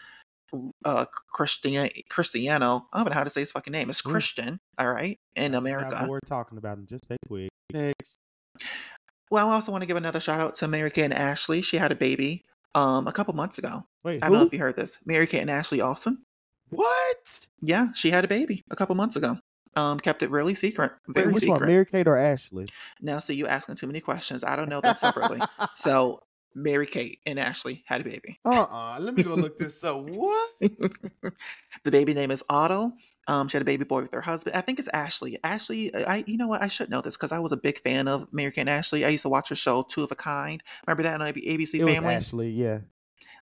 uh Christian Cristiano. I don't know how to say his fucking name. It's. Christian, all right, in America. We're talking about him. Just stay quick. Next. Well, I also want to give another shout out to Mary Kate and Ashley. She had a baby um a couple months ago. Wait, I don't know if you heard this. Mary Kate and Ashley Olsen. What? Yeah, she had a baby a couple months ago. Um, kept it really secret, Wait, very which secret. one, Mary Kate or Ashley? now, see, you asking too many questions. I don't know them separately. so, Mary Kate and Ashley had a baby. Uh-uh. Let me go look this up. What? the baby name is Otto. Um, she had a baby boy with her husband. I think it's Ashley. Ashley, uh, I you know what? I should know this because I was a big fan of Mary Kate and Ashley. I used to watch her show Two of a Kind. Remember that on ABC it was Family? Ashley, yeah.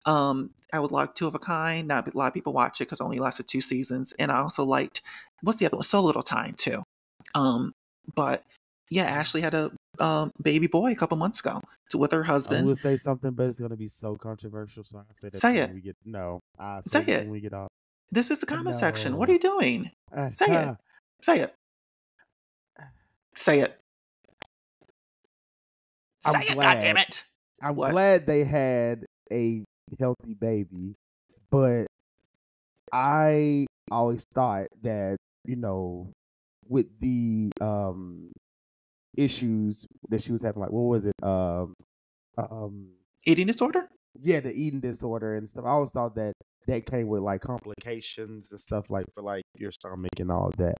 Um, I would like Two of a Kind. Not a lot of people watch it because only lasted two seasons. And I also liked what's the other one? So Little Time too. Um, but yeah, Ashley had a um baby boy a couple months ago to, with her I husband. will say something, but it's gonna be so controversial. So I say that Say it. we get no. I Say say, it we get off. This is the comment section. What are you doing? Ah, Say it. Say it. Say it. I'm Say it, glad. goddammit. it. I'm What? glad they had a healthy baby, but I always thought that you know, with the um issues that she was having, like what was it, um, um, Eating disorder? yeah, the eating disorder and stuff. I always thought that that came with like complications and stuff like for like your stomach and all that.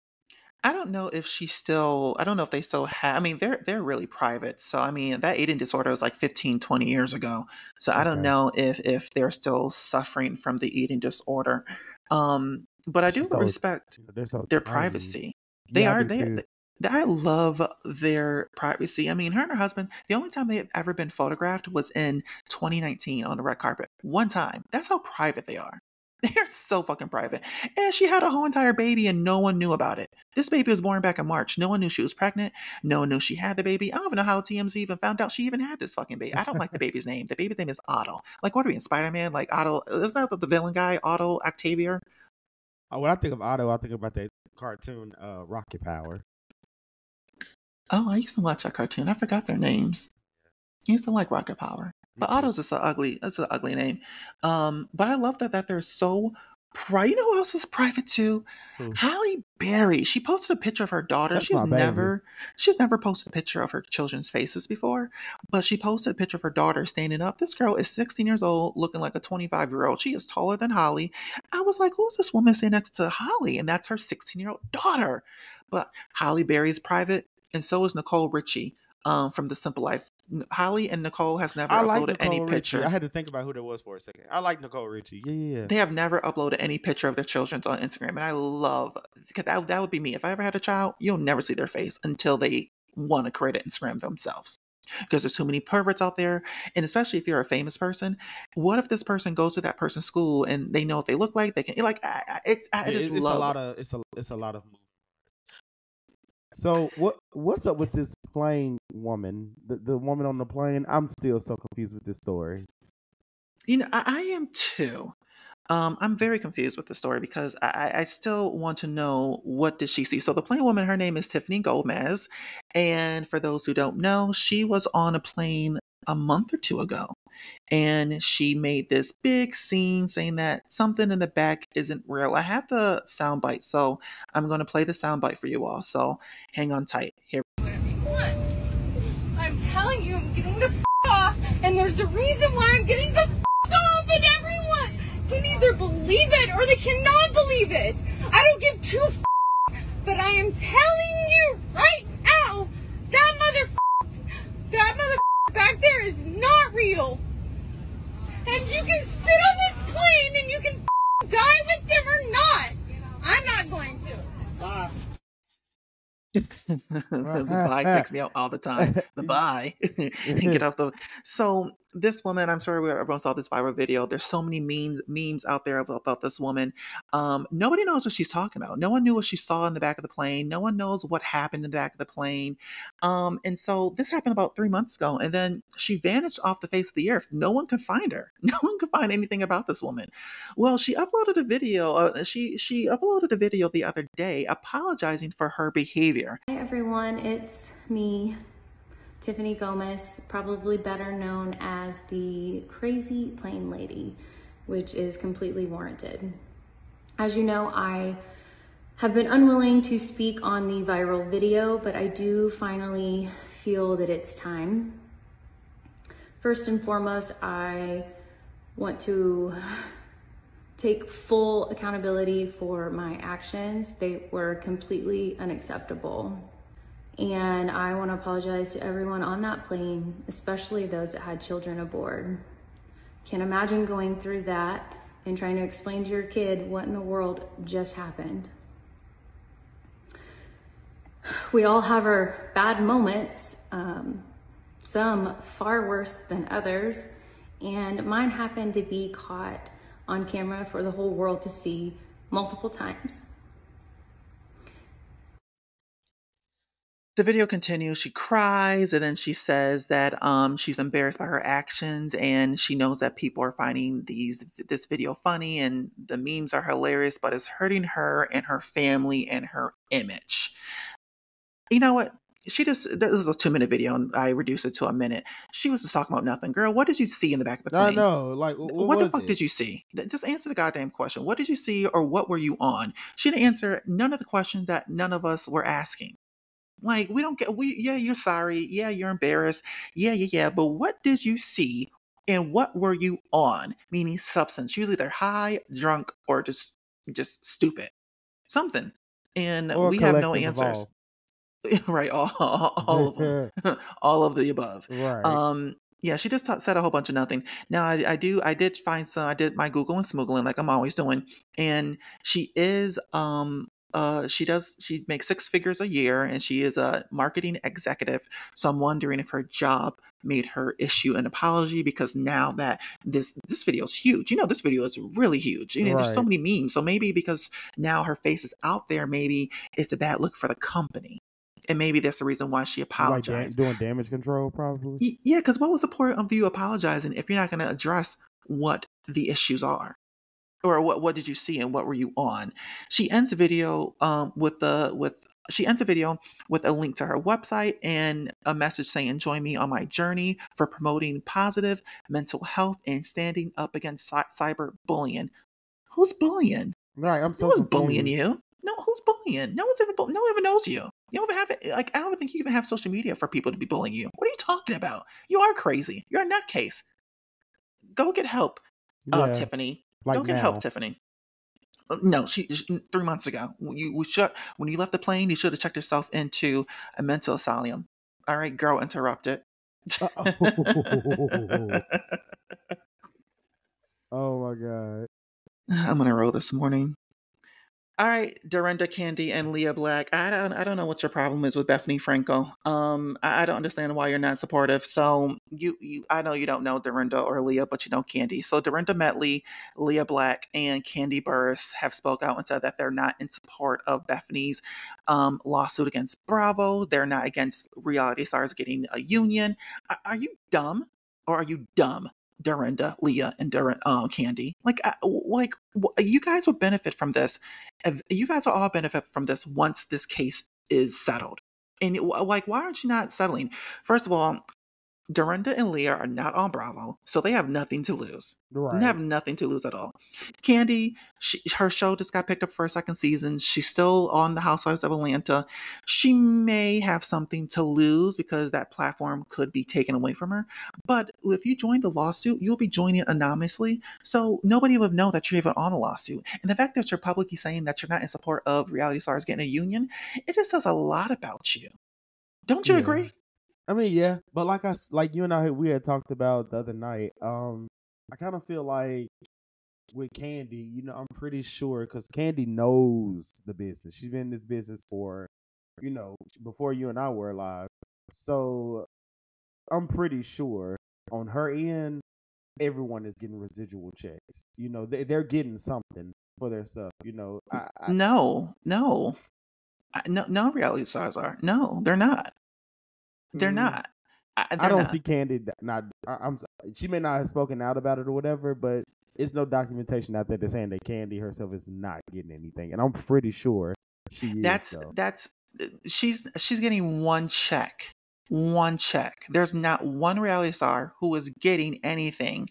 I don't know if she still I don't know if they still have I mean they're they're really private. So I mean that eating disorder was like 15 20 years ago. So I don't Okay. know if if they're still suffering from the eating disorder. Um but I do so- respect so their privacy. They Yeah, I are they, they I love their privacy. I mean, her and her husband, the only time they have ever been photographed was in 2019 on the red carpet. One time. That's how private they are. They're so fucking private. And she had a whole entire baby and no one knew about it. This baby was born back in March. No one knew she was pregnant. No one knew she had the baby. I don't even know how TMZ even found out she even had this fucking baby. I don't like the baby's name. The baby's name is Otto. Like, what are we in Spider Man? Like, Otto. Was that the villain guy, Otto Octavia? Oh, when I think of Otto, I think about that cartoon, uh, Rocket Power. Oh, I used to watch that cartoon. I forgot their names. I used to like Rocket Power. But Otto's just an ugly. That's an ugly name. Um, but I love that that they're so private. You know who else is private too? Who? Halle Berry. She posted a picture of her daughter. That's she's never she's never posted a picture of her children's faces before, but she posted a picture of her daughter standing up. This girl is 16 years old, looking like a 25 year old. She is taller than Halle. I was like, who's this woman standing next to Halle? And that's her 16 year old daughter. But Halle Berry is private, and so is Nicole Richie um, from The Simple Life. Halle and Nicole has never I like uploaded Nicole any Richie. picture. I had to think about who that was for a second. I like Nicole Richie. Yeah, yeah, yeah. They have never uploaded any picture of their children's on Instagram, and I love because that, that would be me. If I ever had a child, you'll never see their face until they want to create an Instagram themselves. Because there's too many perverts out there, and especially if you're a famous person, what if this person goes to that person's school and they know what they look like? They can like I, I, it, I Yeah, just it's, it's love a lot of it's a it's a lot of movement. So what what's up with this plane woman? The the woman on the plane? I'm still so confused with this story. You know, I, I am too. Um, I'm very confused with the story because I, I I still want to know what did she see. So the plane woman, her name is Tiffany Gomez, and for those who don't know, she was on a plane a month or two ago, and she made this big scene saying that something in the back isn't real. I have the soundbite, so I'm going to play the soundbite for you all. So hang on tight. Here. I'm telling you, I'm getting the f- off, and there's a reason why I'm getting the f- off, and everyone can either believe it or they cannot believe it. I don't give two f- but I am telling you right now, that mother, that mother back there is not real. And you can sit on this plane and you can die with them or not. I'm not going to. the bye takes me out all the time. The bye. Get off the. So this woman, I'm sure everyone saw this viral video. There's so many memes memes out there about, about this woman. Um, nobody knows what she's talking about. No one knew what she saw in the back of the plane. No one knows what happened in the back of the plane. Um, and so this happened about three months ago, and then she vanished off the face of the earth. No one could find her. No one could find anything about this woman. Well, she uploaded a video. Uh, she she uploaded a video the other day apologizing for her behavior. Hi everyone, it's me, Tiffany Gomez, probably better known as the crazy plane lady, which is completely warranted. As you know, I have been unwilling to speak on the viral video, but I do finally feel that it's time. First and foremost, I want to take full accountability for my actions. They were completely unacceptable. And I want to apologize to everyone on that plane, especially those that had children aboard. Can't imagine going through that and trying to explain to your kid what in the world just happened. We all have our bad moments, um, some far worse than others, and mine happened to be caught on camera for the whole world to see multiple times. The video continues she cries and then she says that um, she's embarrassed by her actions and she knows that people are finding these this video funny and the memes are hilarious but it's hurting her and her family and her image you know what she just this is a two minute video and I reduced it to a minute. She was just talking about nothing. Girl, what did you see in the back of the plane? I know. Like what, what the fuck it? did you see? Just answer the goddamn question. What did you see or what were you on? She didn't answer none of the questions that none of us were asking. Like we don't get we yeah, you're sorry. Yeah, you're embarrassed. Yeah, yeah, yeah. But what did you see and what were you on? Meaning substance. Usually they're high, drunk, or just just stupid. Something. And Or we have no answers. all. right, all, all of them. all of the above. right. Um, yeah, she just ta- said a whole bunch of nothing. Now, I, I do, I did find some, I did my Google and smuggling like I'm always doing, and she is, um, uh, she does, she makes six figures a year, and she is a marketing executive. So I'm wondering if her job made her issue an apology because now that this this video is huge, you know, this video is really huge. You know, there's so many memes. So maybe because now her face is out there, maybe it's a bad look for the company. And maybe that's the reason why she apologized. like doing damage control, probably. Yeah, because what was the point of you apologizing if you're not going to address what the issues are? Or what what did you see and what were you on? She ends the video um, with the with she ends the video with a link to her website and a message saying join me on my journey for promoting positive mental health and standing up against cy- cyber bullying. Who's bullying? Right. I'm so No one's bullying you. No, who's bullying? No one's ever. Bu- no one ever knows you. You don't even have it. Like I don't think you even have social media for people to be bullying you. What are you talking about? You are crazy. You're a nutcase. Go get help, uh, Tiffany. Like Go get now. help, Tiffany. Uh, No, she, she three months ago. When You we should when you left the plane. You should have checked yourself into a mental asylum. All right, girl, interrupt it. oh. Oh my god. I'm gonna roll this morning. All right, Dorinda Kandi and Lea Black. I don't I don't know what your problem is with Bethenny Frankel. Um, I, I don't understand why you're not supportive. So you you I know you don't know Dorinda or Lea, but you know Kandi. So Dorinda Medley, Lea Black, and Kandi Burruss have spoke out and said that they're not in support of Bethenny's um, lawsuit against Bravo. They're not against reality stars getting a union. Are, are you dumb or are you dumb? Dorinda, Lea, and Dorin, um, Kandi. Like, I, like you guys will benefit from this. You guys will all benefit from this once this case is settled. And it- like, why aren't you not settling? First of all, Dorinda and Lea are not on Bravo, so they have nothing to lose. Right. They have nothing to lose at all. Kandi, she, her show just got picked up for a second season. She's still on the Housewives of Atlanta. She may have something to lose because that platform could be taken away from her. But if you join the lawsuit, you'll be joining anonymously. So nobody would know that you're even on a lawsuit. And the fact that you're publicly saying that you're not in support of reality stars getting a union, it just says a lot about you. Don't you Yeah. agree? I mean, yeah, but like I like you and I we had talked about the other night. Um, I kind of feel like with Kandi, you know, I'm pretty sure because Kandi knows the business. She's been in this business for, you know, before you and I were alive. So I'm pretty sure on her end, everyone is getting residual checks. You know, they, they're getting something for their stuff. You know, I, I, No, no, I- no, no. Reality stars are no, they're not. They're Mm. not. I, I they're don't not. see Kandi not. I, I'm. She may not have spoken out about it or whatever, but it's no documentation out there that's saying that Kandi herself is not getting anything, and I'm pretty sure she is. that's though. that's she's she's getting one check one check there's not one reality star who is getting anything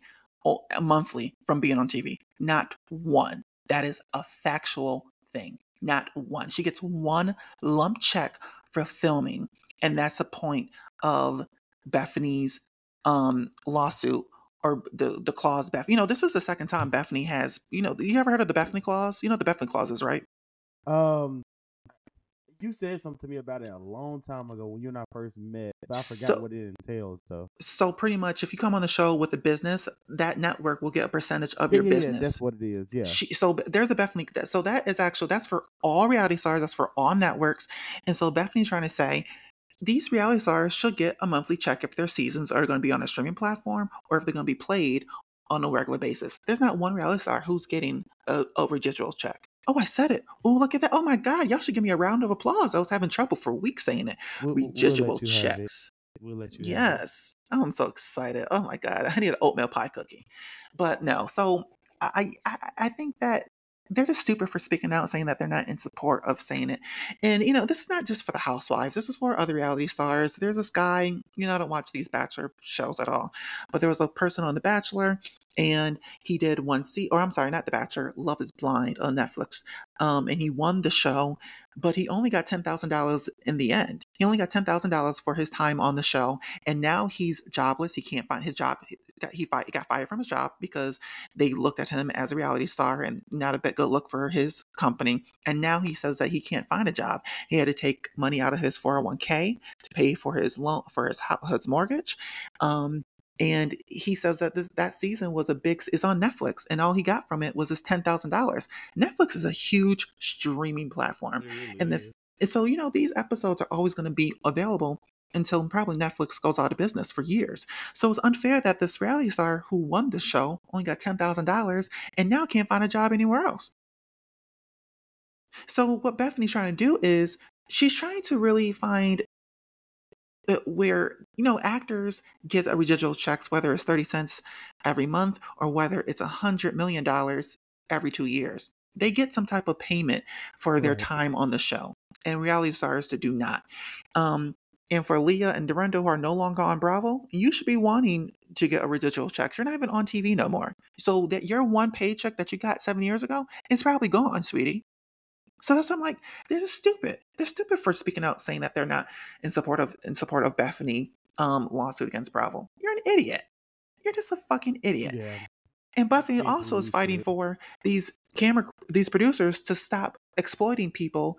monthly from being on tv not one that is a factual thing not one she gets one lump check for filming and that's the point of bethenny's um lawsuit or the the clause beth you know this is the second time bethenny has you know you ever heard of the bethenny clause you know what the bethenny clause is right Um, you said something to me about it a long time ago when you and I first met, but I forgot So- what it entails. So So pretty much, if you come on the show with a business, that network will get a percentage of yeah, your yeah, yeah, business. that's what it is. Yeah, She, so there's a Bethenny. that- So that is actually that's for all reality stars. That's for all networks. And so Bethenny's trying to say these reality stars should get a monthly check if their seasons are going to be on a streaming platform or if they're going to be played on a regular basis. There's not one reality star who's getting a, a residual check. Oh, I said it. Oh, look at that. Oh my God, y'all should give me a round of applause. I was having trouble for weeks saying it. We'll- we'll- we'll let Residual you have it. checks. We'll let you. Yes. Oh, I'm so excited. Oh my God. I need an oatmeal pie cookie. But no, so I, I I think that they're just stupid for speaking out saying that they're not in support of saying it. And you know, this is not just for the housewives, this is for other reality stars. There's this guy, you know, I don't watch these bachelor shows at all, but there was a person on The Bachelor and he did one seat or I'm sorry, not The Bachelor, Love is Blind on Netflix. Um, and he won the show, but he only got ten thousand dollars in the end. He only got ten thousand dollars for his time on the show, and now he's jobless. He can't find his job. He got, he, got fired from his job because they looked at him as a reality star and not a bit good look for his company. And now he says that he can't find a job. He had to take money out of his 401k to pay for his loan for his his mortgage. Um, and he says that this, that season was a big is on Netflix, and all he got from it was his ten thousand dollars. Netflix is a huge streaming platform, really and the and so you know these episodes are always going to be available until probably Netflix goes out of business for years. So it's unfair that this reality star who won the show only got ten thousand dollars and now can't find a job anywhere else. So what Bethenny's trying to do is she's trying to really find where you know actors get a residual checks whether it's 30 cents every month or whether it's a hundred million dollars every two years they get some type of payment for their Right. time on the show and reality stars to do not um and for Lea and Dorinda who are no longer on Bravo, you should be wanting to get a residual check. You're not even on TV no more. So that your one paycheck that you got seven years ago is probably gone, sweetie. So that's I'm like, this is stupid. They're stupid for speaking out saying that they're not in support of in support of Bethenny um lawsuit against Bravo. You're an idiot. You're just a fucking idiot. Yeah, And Bethenny also is fighting it. for these camera these producers to stop exploiting people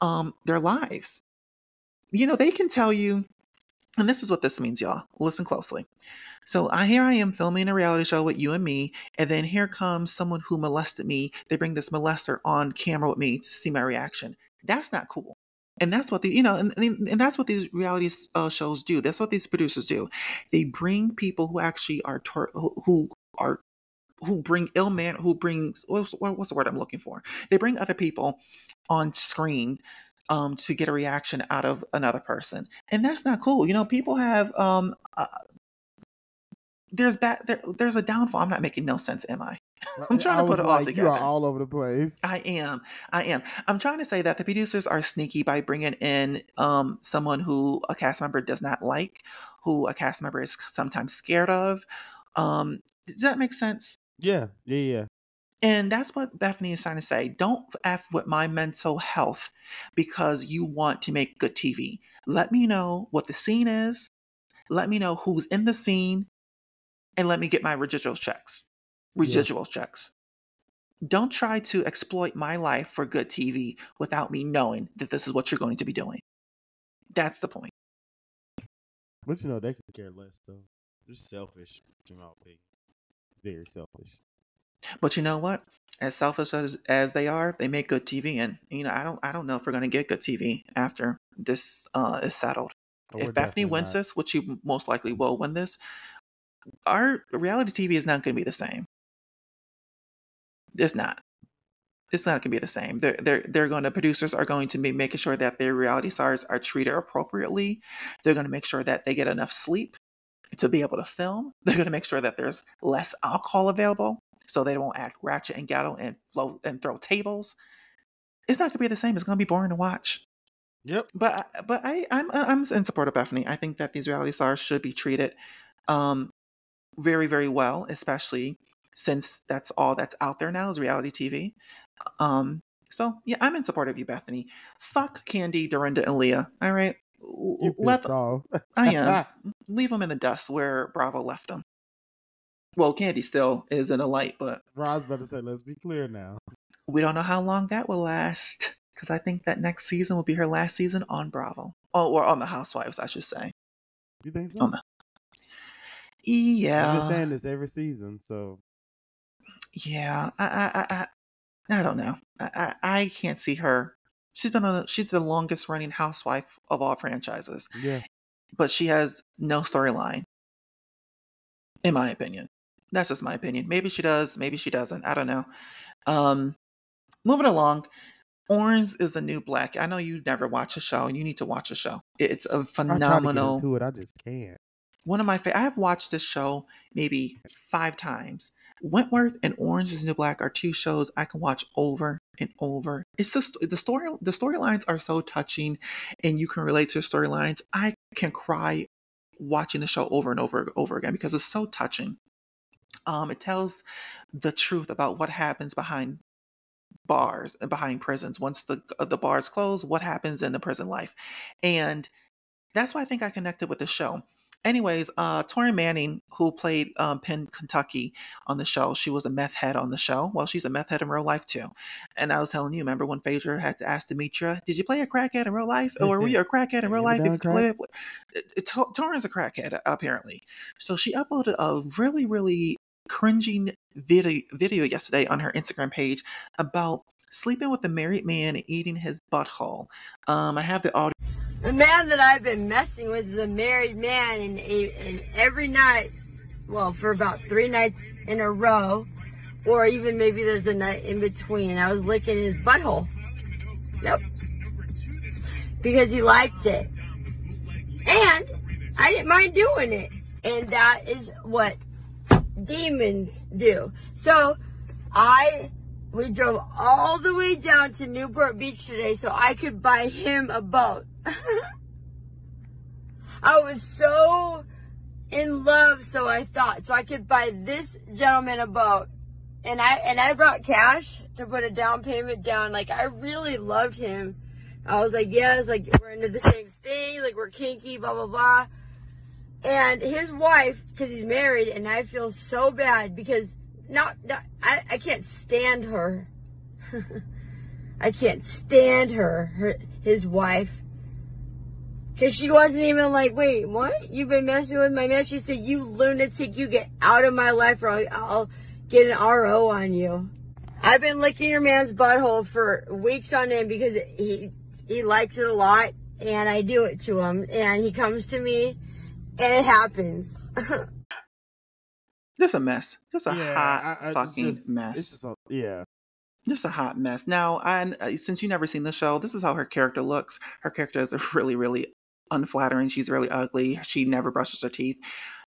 um their lives. You know, they can tell you and this is what this means, y'all. Listen closely. So I here I am filming a reality show with you and me, and then here comes someone who molested me. They bring this molester on camera with me to see my reaction. That's not cool. And that's what the you know, and, and that's what these reality uh, shows do. That's what these producers do. They bring people who actually are tor- who, are who bring ill man who brings what's, what- what's the word I'm looking for? They bring other people on screen um, to get a reaction out of another person, and that's not cool. You know, people have um, uh, there's bad there, there's a downfall. I'm not making no sense, am I? I'm trying I to put it all like, You together. are all over the place. I am. I am. I'm trying to say that the producers are sneaky by bringing in um, someone who a cast member does not like, who a cast member is sometimes scared of. Um, does that make sense? Yeah, yeah, yeah. And that's what Bethenny is trying to say. Don't F with my mental health because you want to make good TV. Let me know what the scene is. Let me know who's in the scene. And let me get my residual checks. Residual checks. Don't try to exploit my life for good TV without me knowing that this is what you're going to be doing. That's the point. But you know, they could care less though. They're selfish, Jamal Pig. Very selfish. But you know what? As selfish as, as they are, they make good TV. And you know, I don't I don't know if we're gonna get good TV after this uh, is settled. But if Bethenny wins not. this, which she most likely will win this, our reality TV is not going to be the same. It's not. It's not going to be the same. They're they're they're going to producers are going to be making sure that their reality stars are treated appropriately. They're going to make sure that they get enough sleep to be able to film. They're going to make sure that there's less alcohol available so they won't act ratchet and ghetto and float and throw tables. It's not going to be the same. It's going to be boring to watch. Yep. But but I I'm I'm in support of Bethenny. I think that these reality stars should be treated um very very well, especially since that's all that's out there now is reality TV. Um so yeah, I'm in support of you, Bethenny. Fuck Kandi, Dorinda, and Lea. All right, You let off. I am leave them in the dust where Bravo left them. Well, Kandi still is in the light, but Rod's about to say, let's be clear now. we don't know how long that will last because I think that next season will be her last season on Bravo. Oh, or on the Housewives, I should say. You think so? On the I'm just saying this every season, so yeah. I, I, I, I, don't know. I, I, I can't see her. She's been on. The, she's the longest running housewife of all franchises, yeah. but she has no storyline. In my opinion, that's just my opinion. Maybe she does. Maybe she doesn't. I don't know. Um, moving along. Orange is the new black. I know you never watch a show, and you need to watch a show. It's a I try to get into it, I just can't. one of my fa- I have watched this show maybe five times. Wentworth and Orange is the New Black are two shows I can watch over and over. It's just the story the storylines are so touching and you can relate to the storylines. I can cry watching the show over and over and over again because it's so touching. Um it tells the truth about what happens behind bars and behind prisons. Once the the bars close, what happens in the prison life. And that's why I think I connected with the show. Anyways, uh, Taryn Manning, who played um, Pennsatucky on the show, she was a meth head on the show. Well, she's a meth head in real life too. And I was telling you, remember when Phaedra had to ask Demetra, "Did you play a crackhead in real life, or were you a crackhead in real life?" If you play, it, Taryn's a crackhead apparently. So she uploaded a really, really cringing video video yesterday on her Instagram page about sleeping with a married man and eating his butthole. Um, I have the audio. The man that I've been messing with is a married man, and, and every night, well, for about three nights in a row, or even maybe there's a night in between, I was licking his butthole. Yep. Because he liked it. And I didn't mind doing it. And that is what demons do. So I we drove all the way down to Newport Beach today so I could buy him a boat. I was so in love, so I thought, so I could buy this gentleman a boat. And I and I brought cash to put a down payment down. Like I really loved him. I was like, yes, like we're into the same thing, like we're kinky, blah blah blah. And his wife, because he's married, and I feel so bad because not, not I, I can't stand her. I can't stand her, her his wife. Cause she wasn't even like, wait, what? You've been messing with my man? She said, you lunatic, you get out of my life or I'll, I'll get an RO on you. I've been licking your man's butthole for weeks on end because he, he likes it a lot and I do it to him and he comes to me and it happens. Just a mess. Just a yeah, hot I- I- fucking just- mess. It's just a, yeah. just a hot mess. Now, and uh, since you never seen the show, this is how her character looks. Her character is really, really unflattering. She's really ugly. She never brushes her teeth.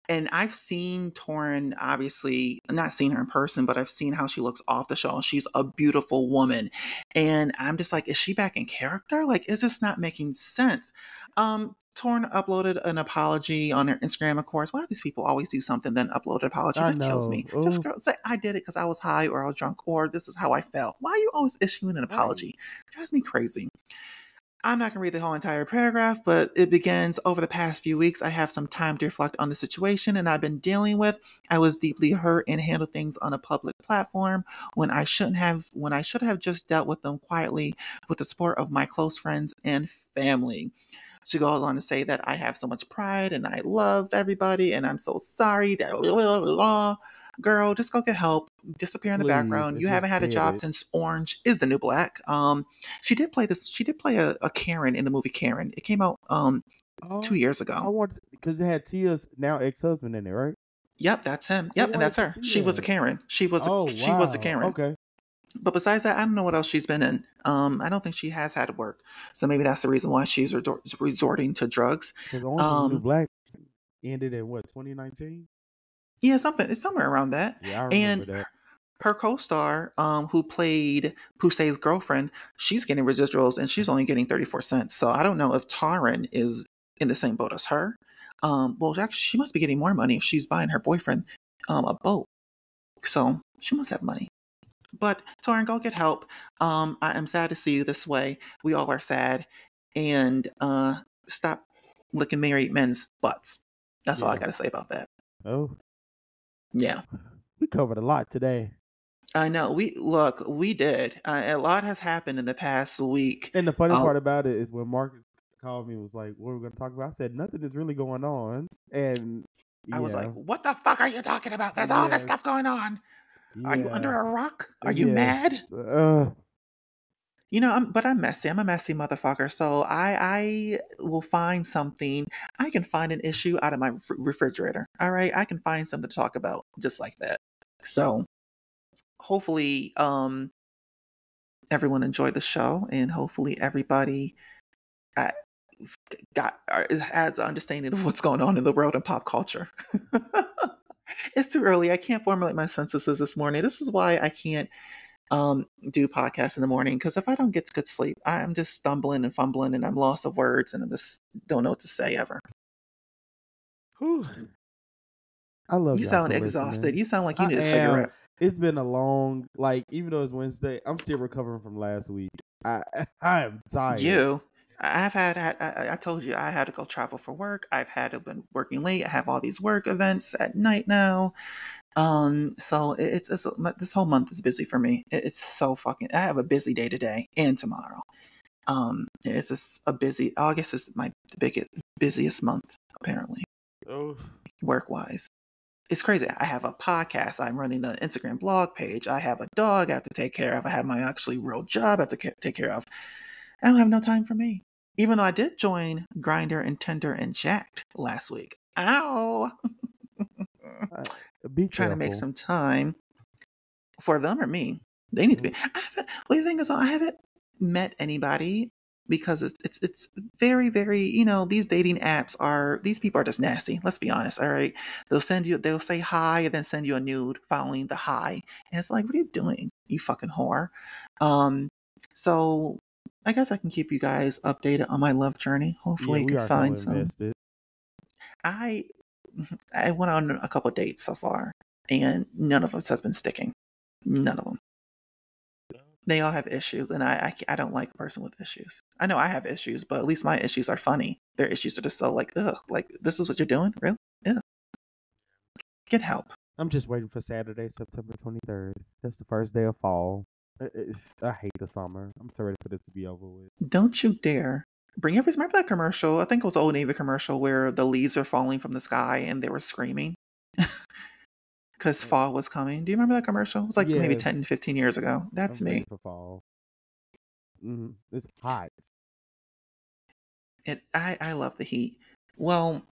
And I've seen Taryn, obviously, not seen her in person, but I've seen how she looks off the show. She's a beautiful woman. And I'm just like, is she back in character? Like, is this not making sense? Um, Taryn uploaded an apology on her Instagram, of course. Why do these people always do something, then upload an apology? I That kills me. know. Just Ooh. girl, say, I did it because I was high or I was drunk or this is how I felt. Why are you always issuing an apology? It drives me crazy. I'm not going to read the whole entire paragraph, but it begins over the past few weeks. I have some time to reflect on the situation and I've been dealing with. I was deeply hurt and handled things on a public platform when I shouldn't have, when I should have just dealt with them quietly with the support of my close friends and family. She goes on to say that I have so much pride and I love everybody and I'm so sorry that blah, blah, blah. Girl, just go get help. Disappear in the Please, background. You haven't had a job it. since Orange is the New Black. Um, she did play this. She did play a, a Karen in the movie Karen. It came out um Oh, two years ago. I want because it had Tia's now ex husband in it, right? Yep, that's him. Yep, and that's her. She was a. Karen. She was a, oh, she was a. Karen. Okay. But besides that, I don't know what else she's been in. Um, I don't think she has had work. So maybe that's the reason why she's redor- resorting to drugs. Because Orange is the Um, Black ended in what 2019? Yeah, something. It's somewhere around that. Yeah, I remember And that. her co-star, um, who played Poussey's girlfriend, she's getting residuals and she's only getting 34 cents. So I don't know if Taryn is in the same boat as her. Um, well, actually, she must be getting more money if she's buying her boyfriend um, a boat. So she must have money. But Taryn, go get help. Um, I am sad to see you this way. We all are sad. And uh, stop licking married men's butts. That's all I got to say about that. Oh, Yeah. we covered a lot today. I know. We look. We did. Uh, a lot has happened in the past week. And the funny Oh. part about it is when Marcus called me and was like, "What are we going to talk about?" I said, "Nothing is really going on." And I was like, "What the fuck are you talking about? There's all this stuff going on. Are you under a rock? Are you mad? Uh, You know, I'm, but I'm messy. I'm a messy motherfucker. So I, I will find something. I can find an issue out of my refrigerator. All right, I can find something to talk about just like that. So hopefully, um, everyone enjoyed the show, and hopefully everybody uh, got uh, has an understanding of what's going on in the world and pop culture. it's too early. I can't formulate my sentences this morning. This is why I can't um do podcasts in the morning because if I don't get good sleep, I'm just stumbling and fumbling and I'm lost of words and I just don't know what to say ever. whew. I love You sound exhausted. listening. You sound like you I need a am. cigarette. It's been a long, like, even though it's Wednesday, I'm still recovering from last week. I I am tired. You. I've had, I, I told you I had to go travel for work. I've had to been working late. I have all these work events at night now. Um, so it- it's, it's this whole month is busy for me. It- It's so fucking. I have a busy day today and tomorrow. Um, it's just a busy. August is my biggest busiest month apparently. Oh, work wise. It's crazy. I have a podcast. I'm running an Instagram blog page. I have a dog I have to take care of. I have my actually real job I have to take care of. I don't have no time for me. Even though I did join Grindr and Tinder and Jack'd last week. Ow! be Trying to make some time for them or me. They need to be. I haven't, well, the thing is, I haven't met anybody because it's it's it's very very you know these dating apps are these people are just nasty. Let's be honest. All right, they'll send you they'll say hi and then send you a nude following the hi, and it's like, what are you doing, you fucking whore? Um, so I guess I can keep you guys updated on my love journey. Hopefully, yeah, you can find some. invested. I I went on a couple dates so far, and none of us has been sticking. None of them. They all have issues, and I, I I don't like a person with issues. I know I have issues, but at least my issues are funny. Their issues are just so like, ugh, like this is what you're doing, really? Yeah. Get help. I'm just waiting for Saturday, September 23rd. That's the first day of fall. It- it's- I hate the summer. I'm so ready for this to be over with. Don't you dare bring every. Remember that commercial? I think it was Old Navy commercial where the leaves are falling from the sky and they were screaming because fall was coming. Do you remember that commercial? It was like maybe 10, 15 years ago. That's I'm me. for fall. Mm-hmm. It's hot. It I I love the heat. Well,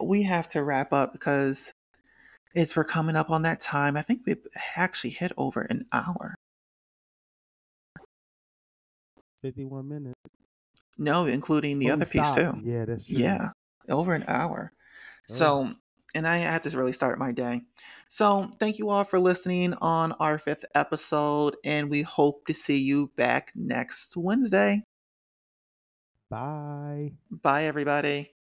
we have to wrap up because it's we're coming up on that time. I think we've actually hit over an hour. 51 minutes. No, including the Oh, other piece too. Yeah, that's true. Yeah, over an hour. Oh. So, and I had to really start my day. So, thank you all for listening on our fifth episode, and we hope to see you back next Wednesday. Bye. Bye, everybody.